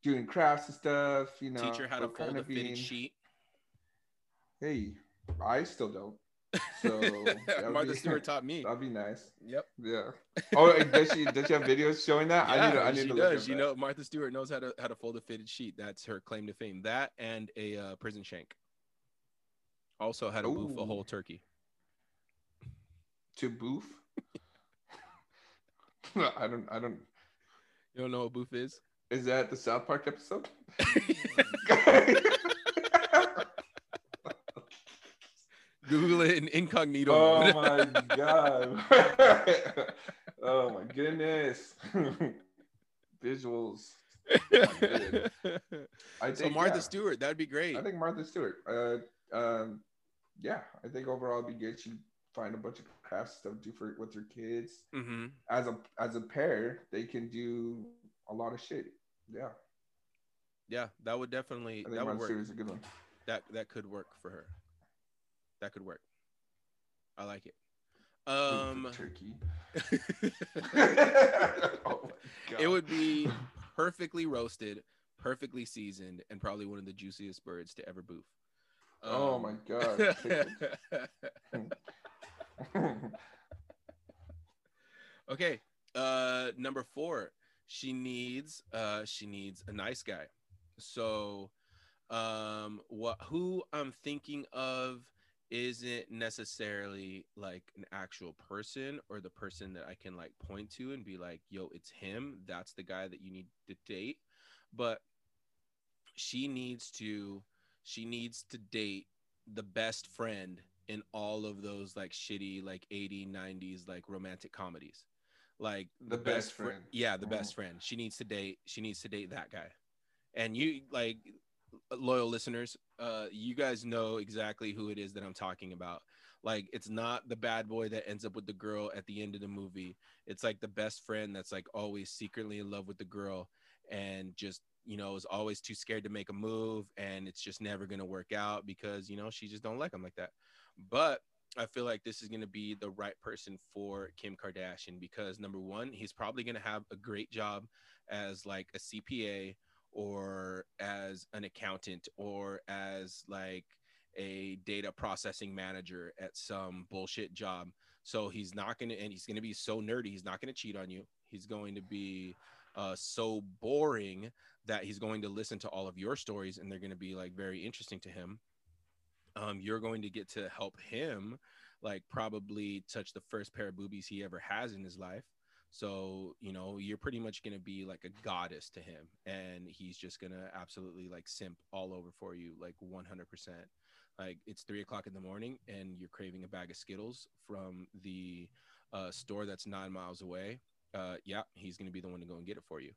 S3: doing crafts and stuff. You know,
S2: Teach her how to fold a fitted sheet.
S3: Hey, I still don't. So *laughs*
S2: Martha
S3: be-
S2: Stewart taught me.
S3: That'd be nice.
S2: Yep.
S3: Yeah. *laughs* Oh, does she does she have videos showing that? I need to, I need
S2: she
S3: to
S2: does. You know, Martha Stewart knows how to how to fold a fitted sheet. That's her claim to fame. That and a uh, prison shank. Also, how to boof a whole turkey.
S3: to boof. *laughs* I don't. I don't.
S2: You don't know what boof is?
S3: Is that the South Park episode?
S2: Google it in incognito
S3: oh
S2: mode.
S3: my god! *laughs* *laughs* oh my goodness! *laughs* Visuals. I think
S2: so Martha
S3: yeah.
S2: Stewart, that'd be great.
S3: I think Martha Stewart. Uh, um, yeah, I think overall it'd be good. She find a bunch of craft stuff to do for with her kids.
S2: hmm
S3: As a as a pair, they can do a lot of shit. Yeah,
S2: Yeah, that would definitely
S3: I think
S2: that would work.
S3: Stewart is a good one.
S2: That that could work for her. That could work. I like it. Um,
S3: turkey.
S2: it *laughs* *laughs*
S3: oh my God.
S2: would be perfectly roasted, perfectly seasoned, and probably one of the juiciest birds to ever boof.
S3: Oh
S2: Um,
S3: my god. *laughs*
S2: okay. Uh number four. She needs uh she needs a nice guy. So um what who I'm thinking of isn't necessarily like an actual person or the person that I can like point to and be like, yo, it's him. That's the guy that you need to date. But she needs to she needs to date the best friend in all of those like shitty like 80 90s like romantic comedies like
S3: The best
S2: fri-
S3: friend.
S2: yeah the best mm-hmm. friend she needs to date she needs to date that guy and you like loyal listeners uh you guys know exactly who it is that i'm talking about. Like it's not the bad boy that ends up with the girl at the end of the movie. It's like the best friend that's like always secretly in love with the girl and just you know is always too scared to make a move and it's just never going to work out because you know she just don't like him like that. But i feel like this is going to be the right person for kim kardashian because number one he's probably going to have a great job as like a cpa or as an accountant or as like a data processing manager at some bullshit job. So he's not gonna, and he's gonna be so nerdy. He's not gonna cheat on you. He's going to be uh, so boring that he's going to listen to all of your stories, and they're going to be like very interesting to him. Um, you're going to get to help him, like probably touch the first pair of boobies he ever has in his life. So, you know, you're pretty much going to be like a goddess to him. And he's just going to absolutely like simp all over for you, like 100%. Like it's three o'clock in the morning and you're craving a bag of Skittles from the uh, store that's nine miles away. Uh, yeah, he's going to be the one to go and get it for you.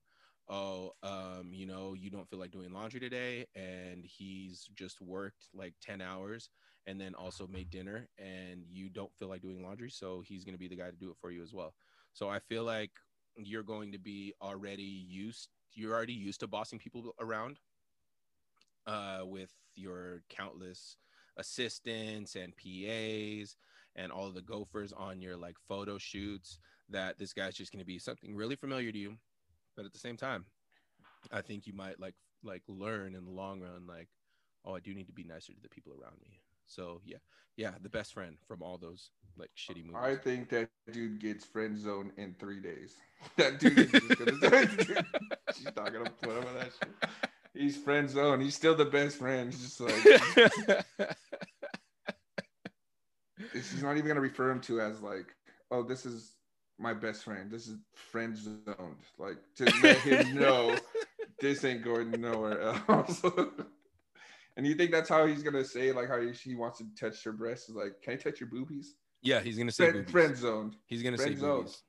S2: Oh, um, you know, you don't feel like doing laundry today, and he's just worked like 10 hours and then also made dinner, and you don't feel like doing laundry. So he's going to be the guy to do it for you as well. So I feel like you're going to be already used, you're already used to bossing people around uh, with your countless assistants and PAs and all the gophers on your like photo shoots that this guy's just going to be something really familiar to you. But at the same time i think you might like like learn in the long run like oh i do need to be nicer to the people around me so yeah yeah the best friend from all those like shitty movies
S3: I think that dude gets friend zone in three days. *laughs* That dude is just gonna. *laughs* she's not gonna put him in that shit. He's friend zone. He's still the best friend. He's just like *laughs* she's not even gonna refer him to as like, oh, this is my best friend. This is friend zoned. Like to let him know this ain't going nowhere else. And you think that's how he's gonna say like how she wants to touch her breasts? Is like, can I touch your boobies?
S2: yeah he's gonna say
S3: Friend,
S2: boobies.
S3: friend zoned.
S2: he's gonna
S3: friend
S2: say
S3: zone.
S2: boobies.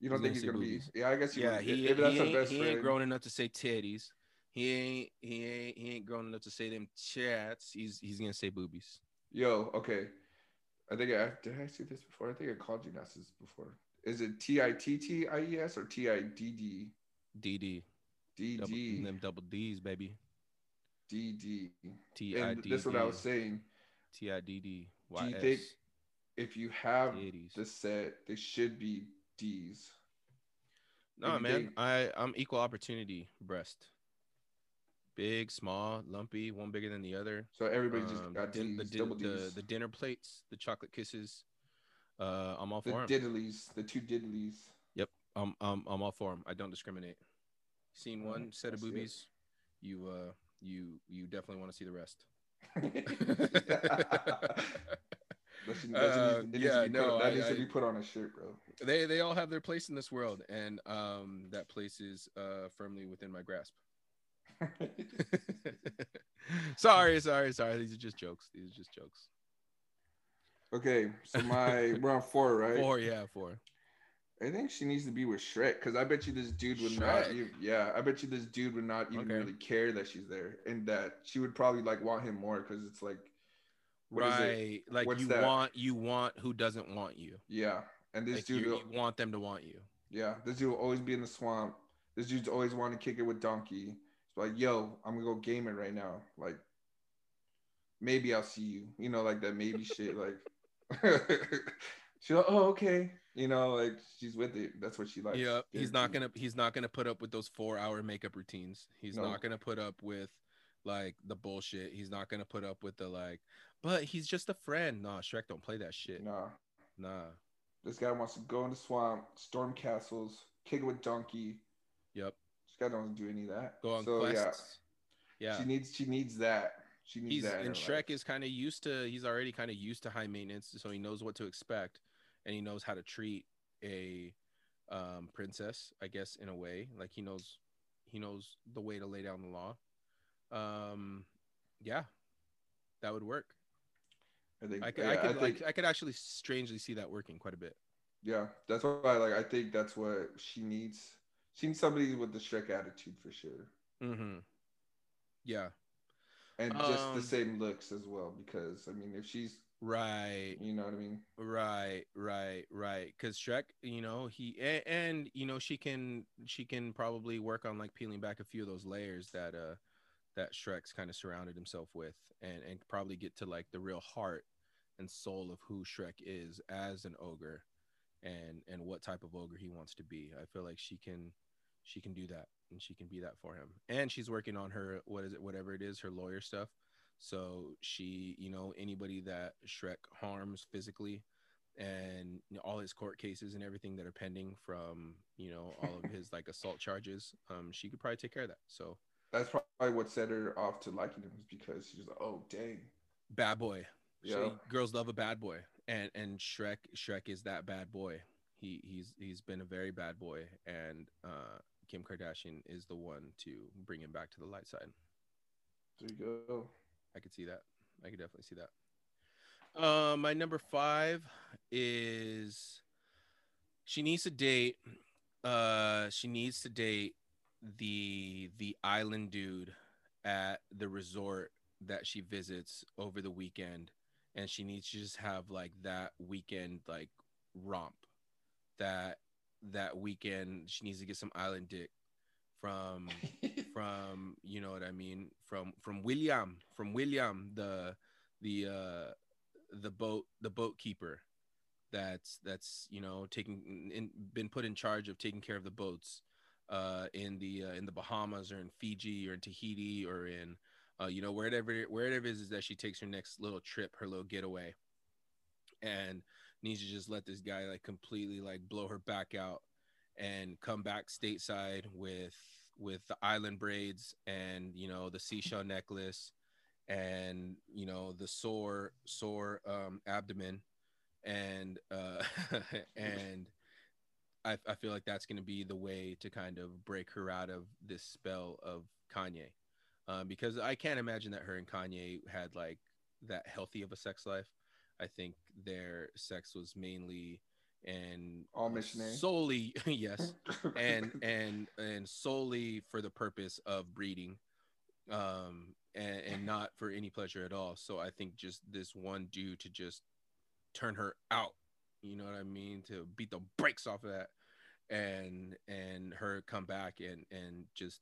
S3: You don't
S2: He's
S3: think he's
S2: gonna say
S3: be?
S2: boobies.
S3: Yeah, I guess he
S2: yeah he,
S3: that's
S2: he, ain't,
S3: best
S2: he ain't grown enough to say titties he ain't he ain't he ain't grown enough to say them chats he's he's gonna say boobies
S3: Yo, okay. I think I did I see this before. I think I called you Nessus before. Is it T I T T I E S or T I D D
S2: dd
S3: D
S2: double,
S3: D
S2: them double d's baby
S3: D D?
S2: t i d
S3: that's what I was saying.
S2: t i d d
S3: Do you think if you have the set, they should be D's.
S2: No,
S3: you
S2: man.
S3: think-
S2: I I'm equal opportunity breast. Big, small, lumpy, one bigger than the other.
S3: So everybody just
S2: Um,
S3: got
S2: din-
S3: D's,
S2: the,
S3: double
S2: the
S3: D's.
S2: the dinner plates, the chocolate kisses. Uh, I'm all
S3: The,
S2: for 'em.
S3: diddlies, the two diddlies.
S2: Yep, I'm I'm I'm all for 'em. I don't discriminate. Seen one
S3: Alright,
S2: set of
S3: see it.
S2: boobies, you uh you you definitely want to see the rest. *laughs* *laughs*
S3: That should- that
S2: Uh,
S3: needs- that needs to
S2: yeah,
S3: put-
S2: no,
S3: that
S2: I-
S3: needs to be put on a shirt, bro.
S2: they they all have their place in this world, and um that place is uh firmly within my grasp. *laughs* sorry, sorry, sorry. These are just jokes. These are just jokes.
S3: okay, so my we're on four, right?
S2: Four, yeah, four.
S3: I think she needs to be with Shrek because I bet you this dude would not.
S2: Shrek?
S3: Even, yeah, I bet you this dude would not even
S2: Okay.
S3: really care that she's there, and that she would probably like want him more because it's like, What is it?
S2: right. Like
S3: What's
S2: you
S3: that?
S2: want you want who doesn't want you.
S3: yeah. And this
S2: Like
S3: dude,
S2: you,
S3: will,
S2: you want them to want you.
S3: yeah, this dude will always be in the swamp. This dude's always want to kick it with Donkey. It's like, yo, I'm gonna go game it right now. Like, maybe I'll see you. You know, like that maybe shit. Like, *laughs* she's like, oh, okay. You know, like she's with it. That's what she likes.
S2: yeah, he's not gonna he's not gonna put up with those four hour makeup routines. He's
S3: No.
S2: not gonna put up with like the bullshit. He's not gonna put up with the like. But he's just a friend. Nah, Shrek don't play that shit.
S3: Nah.
S2: Nah.
S3: This guy wants to go in the swamp, storm castles, kick with Donkey.
S2: Yep.
S3: This guy don't do any of that.
S2: Go on
S3: so,
S2: quests.
S3: Yeah,
S2: Yeah.
S3: she needs she needs that. She needs
S2: he's
S3: that.
S2: and Shrek
S3: life.
S2: is kind of used to he's already kind of used to high maintenance, so he knows what to expect and he knows how to treat a um princess, I guess in a way. Like he knows he knows the way to lay down the law. Um yeah. That would work.
S3: I think.
S2: I could
S3: yeah,
S2: I could
S3: I think,
S2: like I could actually strangely see that working quite a bit.
S3: yeah, that's why. Like, I think that's what she needs. She needs somebody with the Shrek attitude for sure,
S2: Mhm. Yeah.
S3: and just
S2: Um,
S3: the same looks as well. Because I mean, if she's,
S2: Right.
S3: you know what I mean.
S2: Right, right, right. Because Shrek, you know, he and, and you know she can she can probably work on like peeling back a few of those layers that uh that Shrek's kind of surrounded himself with, and and probably get to like the real heart and soul of who Shrek is as an ogre, and and what type of ogre he wants to be. I feel like she can she can do that, and she can be that for him. And she's working on her what is it, whatever it is, her lawyer stuff. So she, you know, anybody that Shrek harms physically, and you know, all his court cases and everything that are pending from, you know, all of his like assault charges, um, she could probably take care of that. So
S3: That's probably what set her off to liking him, is because she's like, oh dang.
S2: bad boy. She-
S3: Yeah.
S2: girls love a bad boy, and and Shrek Shrek is that bad boy. He he's he's been a very bad boy, and uh, Kim Kardashian is the one to bring him back to the light side.
S3: There you go.
S2: I could see that. I could definitely see that. Um, my number five is she needs to date. Uh, she needs to date the the island dude at the resort that she visits over the weekend, and she needs to just have like that weekend like romp. That that weekend she needs to get some island dick from *laughs* from you know what I mean? From from William from William the the uh the boat the boat keeper that's that's you know taking in, been put in charge of taking care of the boats uh in the uh, in the Bahamas or in Fiji or in Tahiti or in uh you know wherever wherever it is that she takes her next little trip her little getaway. And needs to just let this guy like completely like blow her back out and come back stateside with with the island braids and you know the seashell necklace and you know the sore sore um, abdomen and uh *laughs* and I, I feel like that's going to be the way to kind of break her out of this spell of Kanye um, because I can't imagine that her and Kanye had like that healthy of a sex life. I think their sex was mainly and
S3: All missionary.
S2: solely *laughs* yes *laughs* and and and solely for the purpose of breeding um and, and not for any pleasure at all so i think just this one dude to just turn her out you know what i mean to beat the brakes off of that and and her come back and and just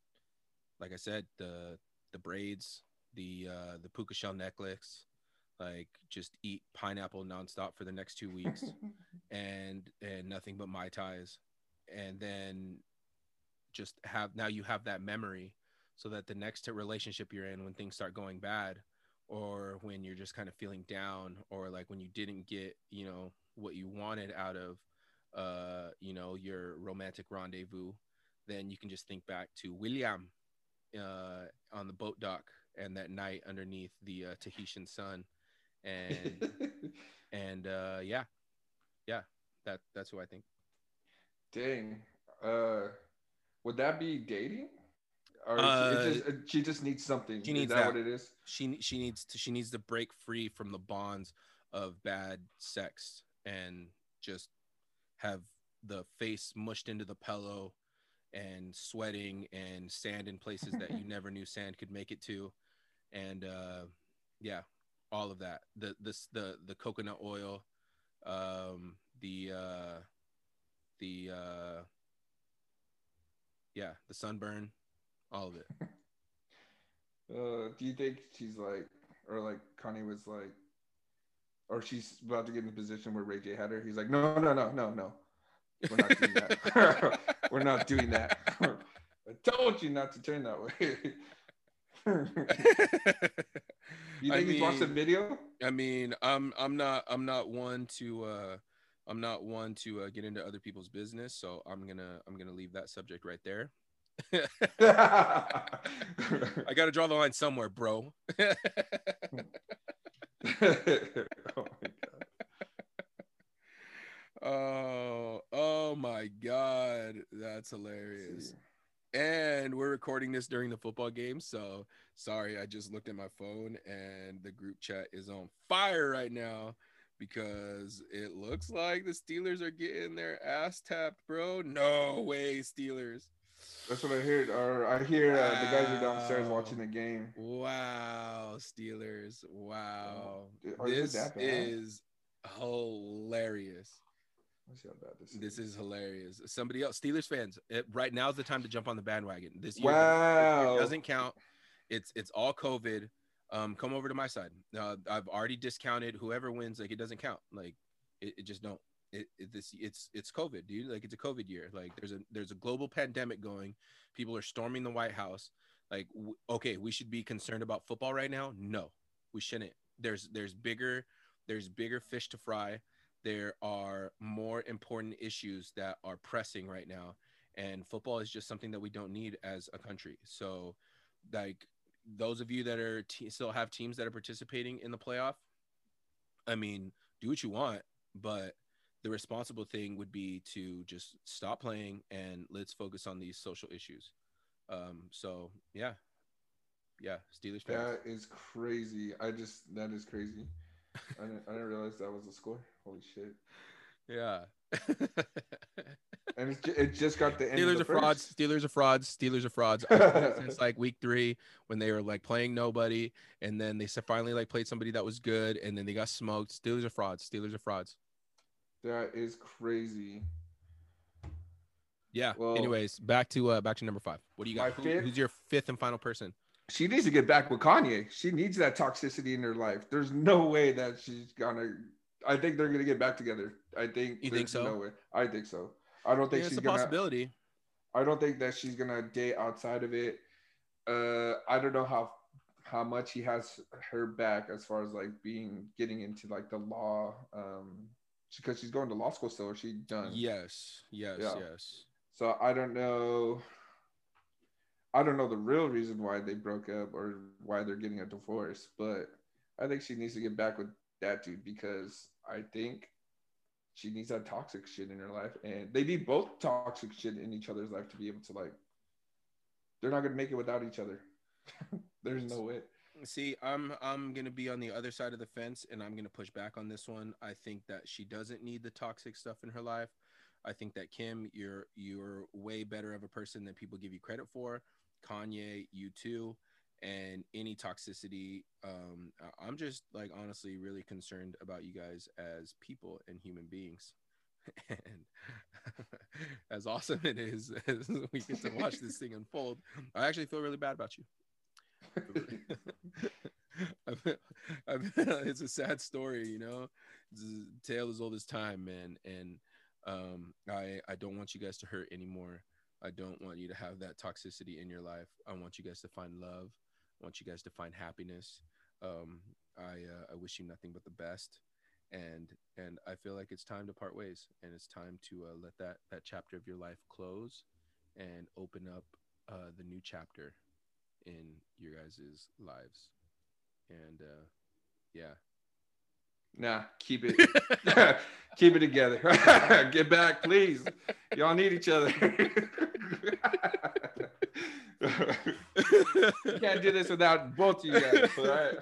S2: like i said the the braids the uh the puka shell necklace like just eat pineapple nonstop for the next two weeks *laughs* and and nothing but mai tais. And then just have now you have that memory so that the next relationship you're in when things start going bad or when you're just kind of feeling down or like when you didn't get you know what you wanted out of uh you know your romantic rendezvous then you can just think back to william uh on the boat dock and that night underneath the uh, tahitian sun and *laughs* and uh yeah yeah that that's who i think
S3: Dang. Uh, would that be dating? Or
S2: Uh,
S3: just, she just needs something.
S2: she needs
S3: is that,
S2: that.
S3: what it is?
S2: she she needs to she needs to break free from the bonds of bad sex and just have the face mushed into the pillow and sweating and sand in places that you *laughs* never knew sand could make it to and uh yeah all of that the this the the coconut oil um the uh the uh yeah the sunburn all of it *laughs*
S3: Uh, do you think she's like, or like Kanye was like, or she's about to get in the position where Ray J had her? He's like, no, no, no, no, no. We're not doing that. *laughs* *laughs* We're not doing that. I told you not to turn that way. *laughs* you
S2: I
S3: think he's watched the video?
S2: I mean, I'm I'm not I'm not one to uh I'm not one to uh, get into other people's business, so I'm gonna I'm gonna leave that subject right there. *laughs* I got to draw the line somewhere, bro. *laughs*
S3: oh my god.
S2: oh, oh my god, that's hilarious. And we're recording this during the football game, so sorry, I just looked at my phone and the group chat is on fire right now because it looks like the Steelers are getting their ass tapped, bro. No way, Steelers.
S3: That's what I heard. Or I hear uh, the guys are downstairs watching the game.
S2: Wow, Steelers. Wow.
S3: Or is it
S2: This is hilarious.
S3: Let's see how bad this is.
S2: This is hilarious. Somebody else, Steelers fans, it, right now is the time to jump on the bandwagon. This year,
S3: Wow.
S2: it doesn't count. It's it's all COVID. Um, come over to my side. Uh, I've already discounted whoever wins. Like it doesn't count. Like it, it just don't. It, it this it's it's COVID, dude. Like it's a COVID year. Like there's a there's a global pandemic going. People are storming the White House. Like w- okay, we should be concerned about football right now. No, We shouldn't. There's there's bigger there's bigger fish to fry. There are more important issues that are pressing right now, and football is just something that we don't need as a country. So, like those of you that are still have teams that are participating in the playoff, I mean, do what you want, but the responsible thing would be to just stop playing and let's focus on these social issues. Um, so yeah, yeah, Steelers fans.
S3: That is crazy. I just that is crazy. I didn't, I didn't realize that was the score. Holy shit!
S2: Yeah.
S3: And it just got the end. of
S2: Steelers
S3: the
S2: are frauds. Steelers are frauds. Steelers are frauds. I've said it Since like week three, when they were like playing nobody, and then they finally like played somebody that was good, and then they got smoked. Steelers are frauds. Steelers are frauds.
S3: That is crazy.
S2: Yeah.
S3: Well-
S2: Anyways, back to uh back to number five. What do you got? Who-
S3: fifth-
S2: who's your fifth and final person?
S3: She needs to get back with Kanye. She needs that toxicity in her life. There's no way that she's gonna. I think they're gonna get back together. I think.
S2: You think so?
S3: No way. I think so. I don't think
S2: Yeah, it's
S3: she's
S2: a
S3: gonna.
S2: possibility.
S3: I don't think that she's gonna date outside of it. Uh, I don't know how how much he has her back as far as like being getting into like the law. Um, because she's going to law school still. Or she done?
S2: Yes. Yes.
S3: Yeah.
S2: Yes.
S3: So I don't know. I don't know the real reason why they broke up or why they're getting a divorce, but I think she needs to get back with that dude because I think she needs that toxic shit in her life, and they need both toxic shit in each other's life to be able to like. They're not gonna make it without each other. *laughs* There's no way.
S2: See, I'm I'm gonna be on the other side of the fence, and I'm gonna push back on this one. I think that she doesn't need the toxic stuff in her life. I think that Kim, you're you're way better of a person than people give you credit for. Kanye, you too, and any toxicity. Um, I- I'm just like honestly really concerned about you guys as people and human beings. *laughs* And *laughs* as awesome it is *laughs* as we get to watch this thing unfold, I actually feel really bad about you. I've- I've- it's a sad story, you know. Tale as old as time, man. And um, I I don't want you guys to hurt anymore. I don't want you to have that toxicity in your life. I want you guys to find love. I want you guys to find happiness. Um, I uh, I wish you nothing but the best. And and I feel like it's time to part ways, and it's time to uh, let that that chapter of your life close, and open up uh, the new chapter in your guys' lives. And uh yeah.
S3: Nah, keep it, *laughs* *laughs* keep it together. *laughs* Get back, please. Y'all need each other. can't do this without both of you guys. All right.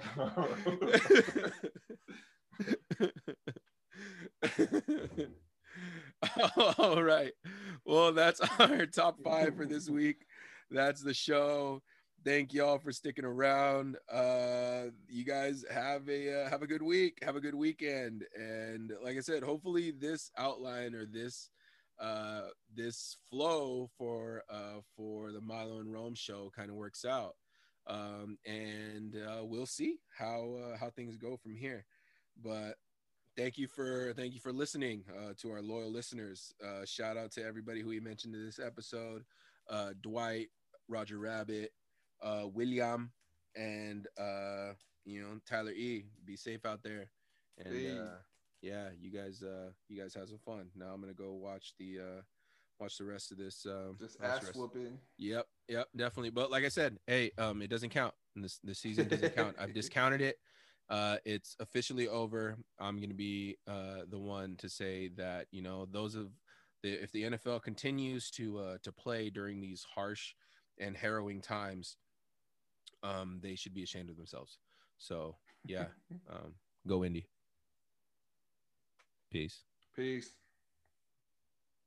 S2: All right. Well, that's our top five for this week. That's the show. Thank y'all for sticking around. Uh, you guys have a uh, have a good week. Have a good weekend. And like I said, hopefully this outline or this uh, this flow for uh, for the Milo and Rome show kind of works out. Um, and uh, we'll see how uh, how things go from here. But thank you for thank you for listening uh, to our loyal listeners. Uh, shout out to everybody who we mentioned in this episode: uh, Dwight, Roger Rabbit, uh, William, and uh, you know Tyler E. Be safe out there, and uh, yeah, you guys uh, you guys have some fun. Now I'm gonna go watch the uh, watch the rest of this. Um,
S3: Just ass whooping.
S2: Yep, yep, definitely. But like I said, hey, um, it doesn't count. This the season doesn't *laughs* count. I've discounted it. Uh, it's officially over. I'm gonna be uh the one to say that you know those of the if the NFL continues to uh to play during these harsh and harrowing times, um, they should be ashamed of themselves. So yeah, *laughs* um, go Indy. Peace.
S3: Peace.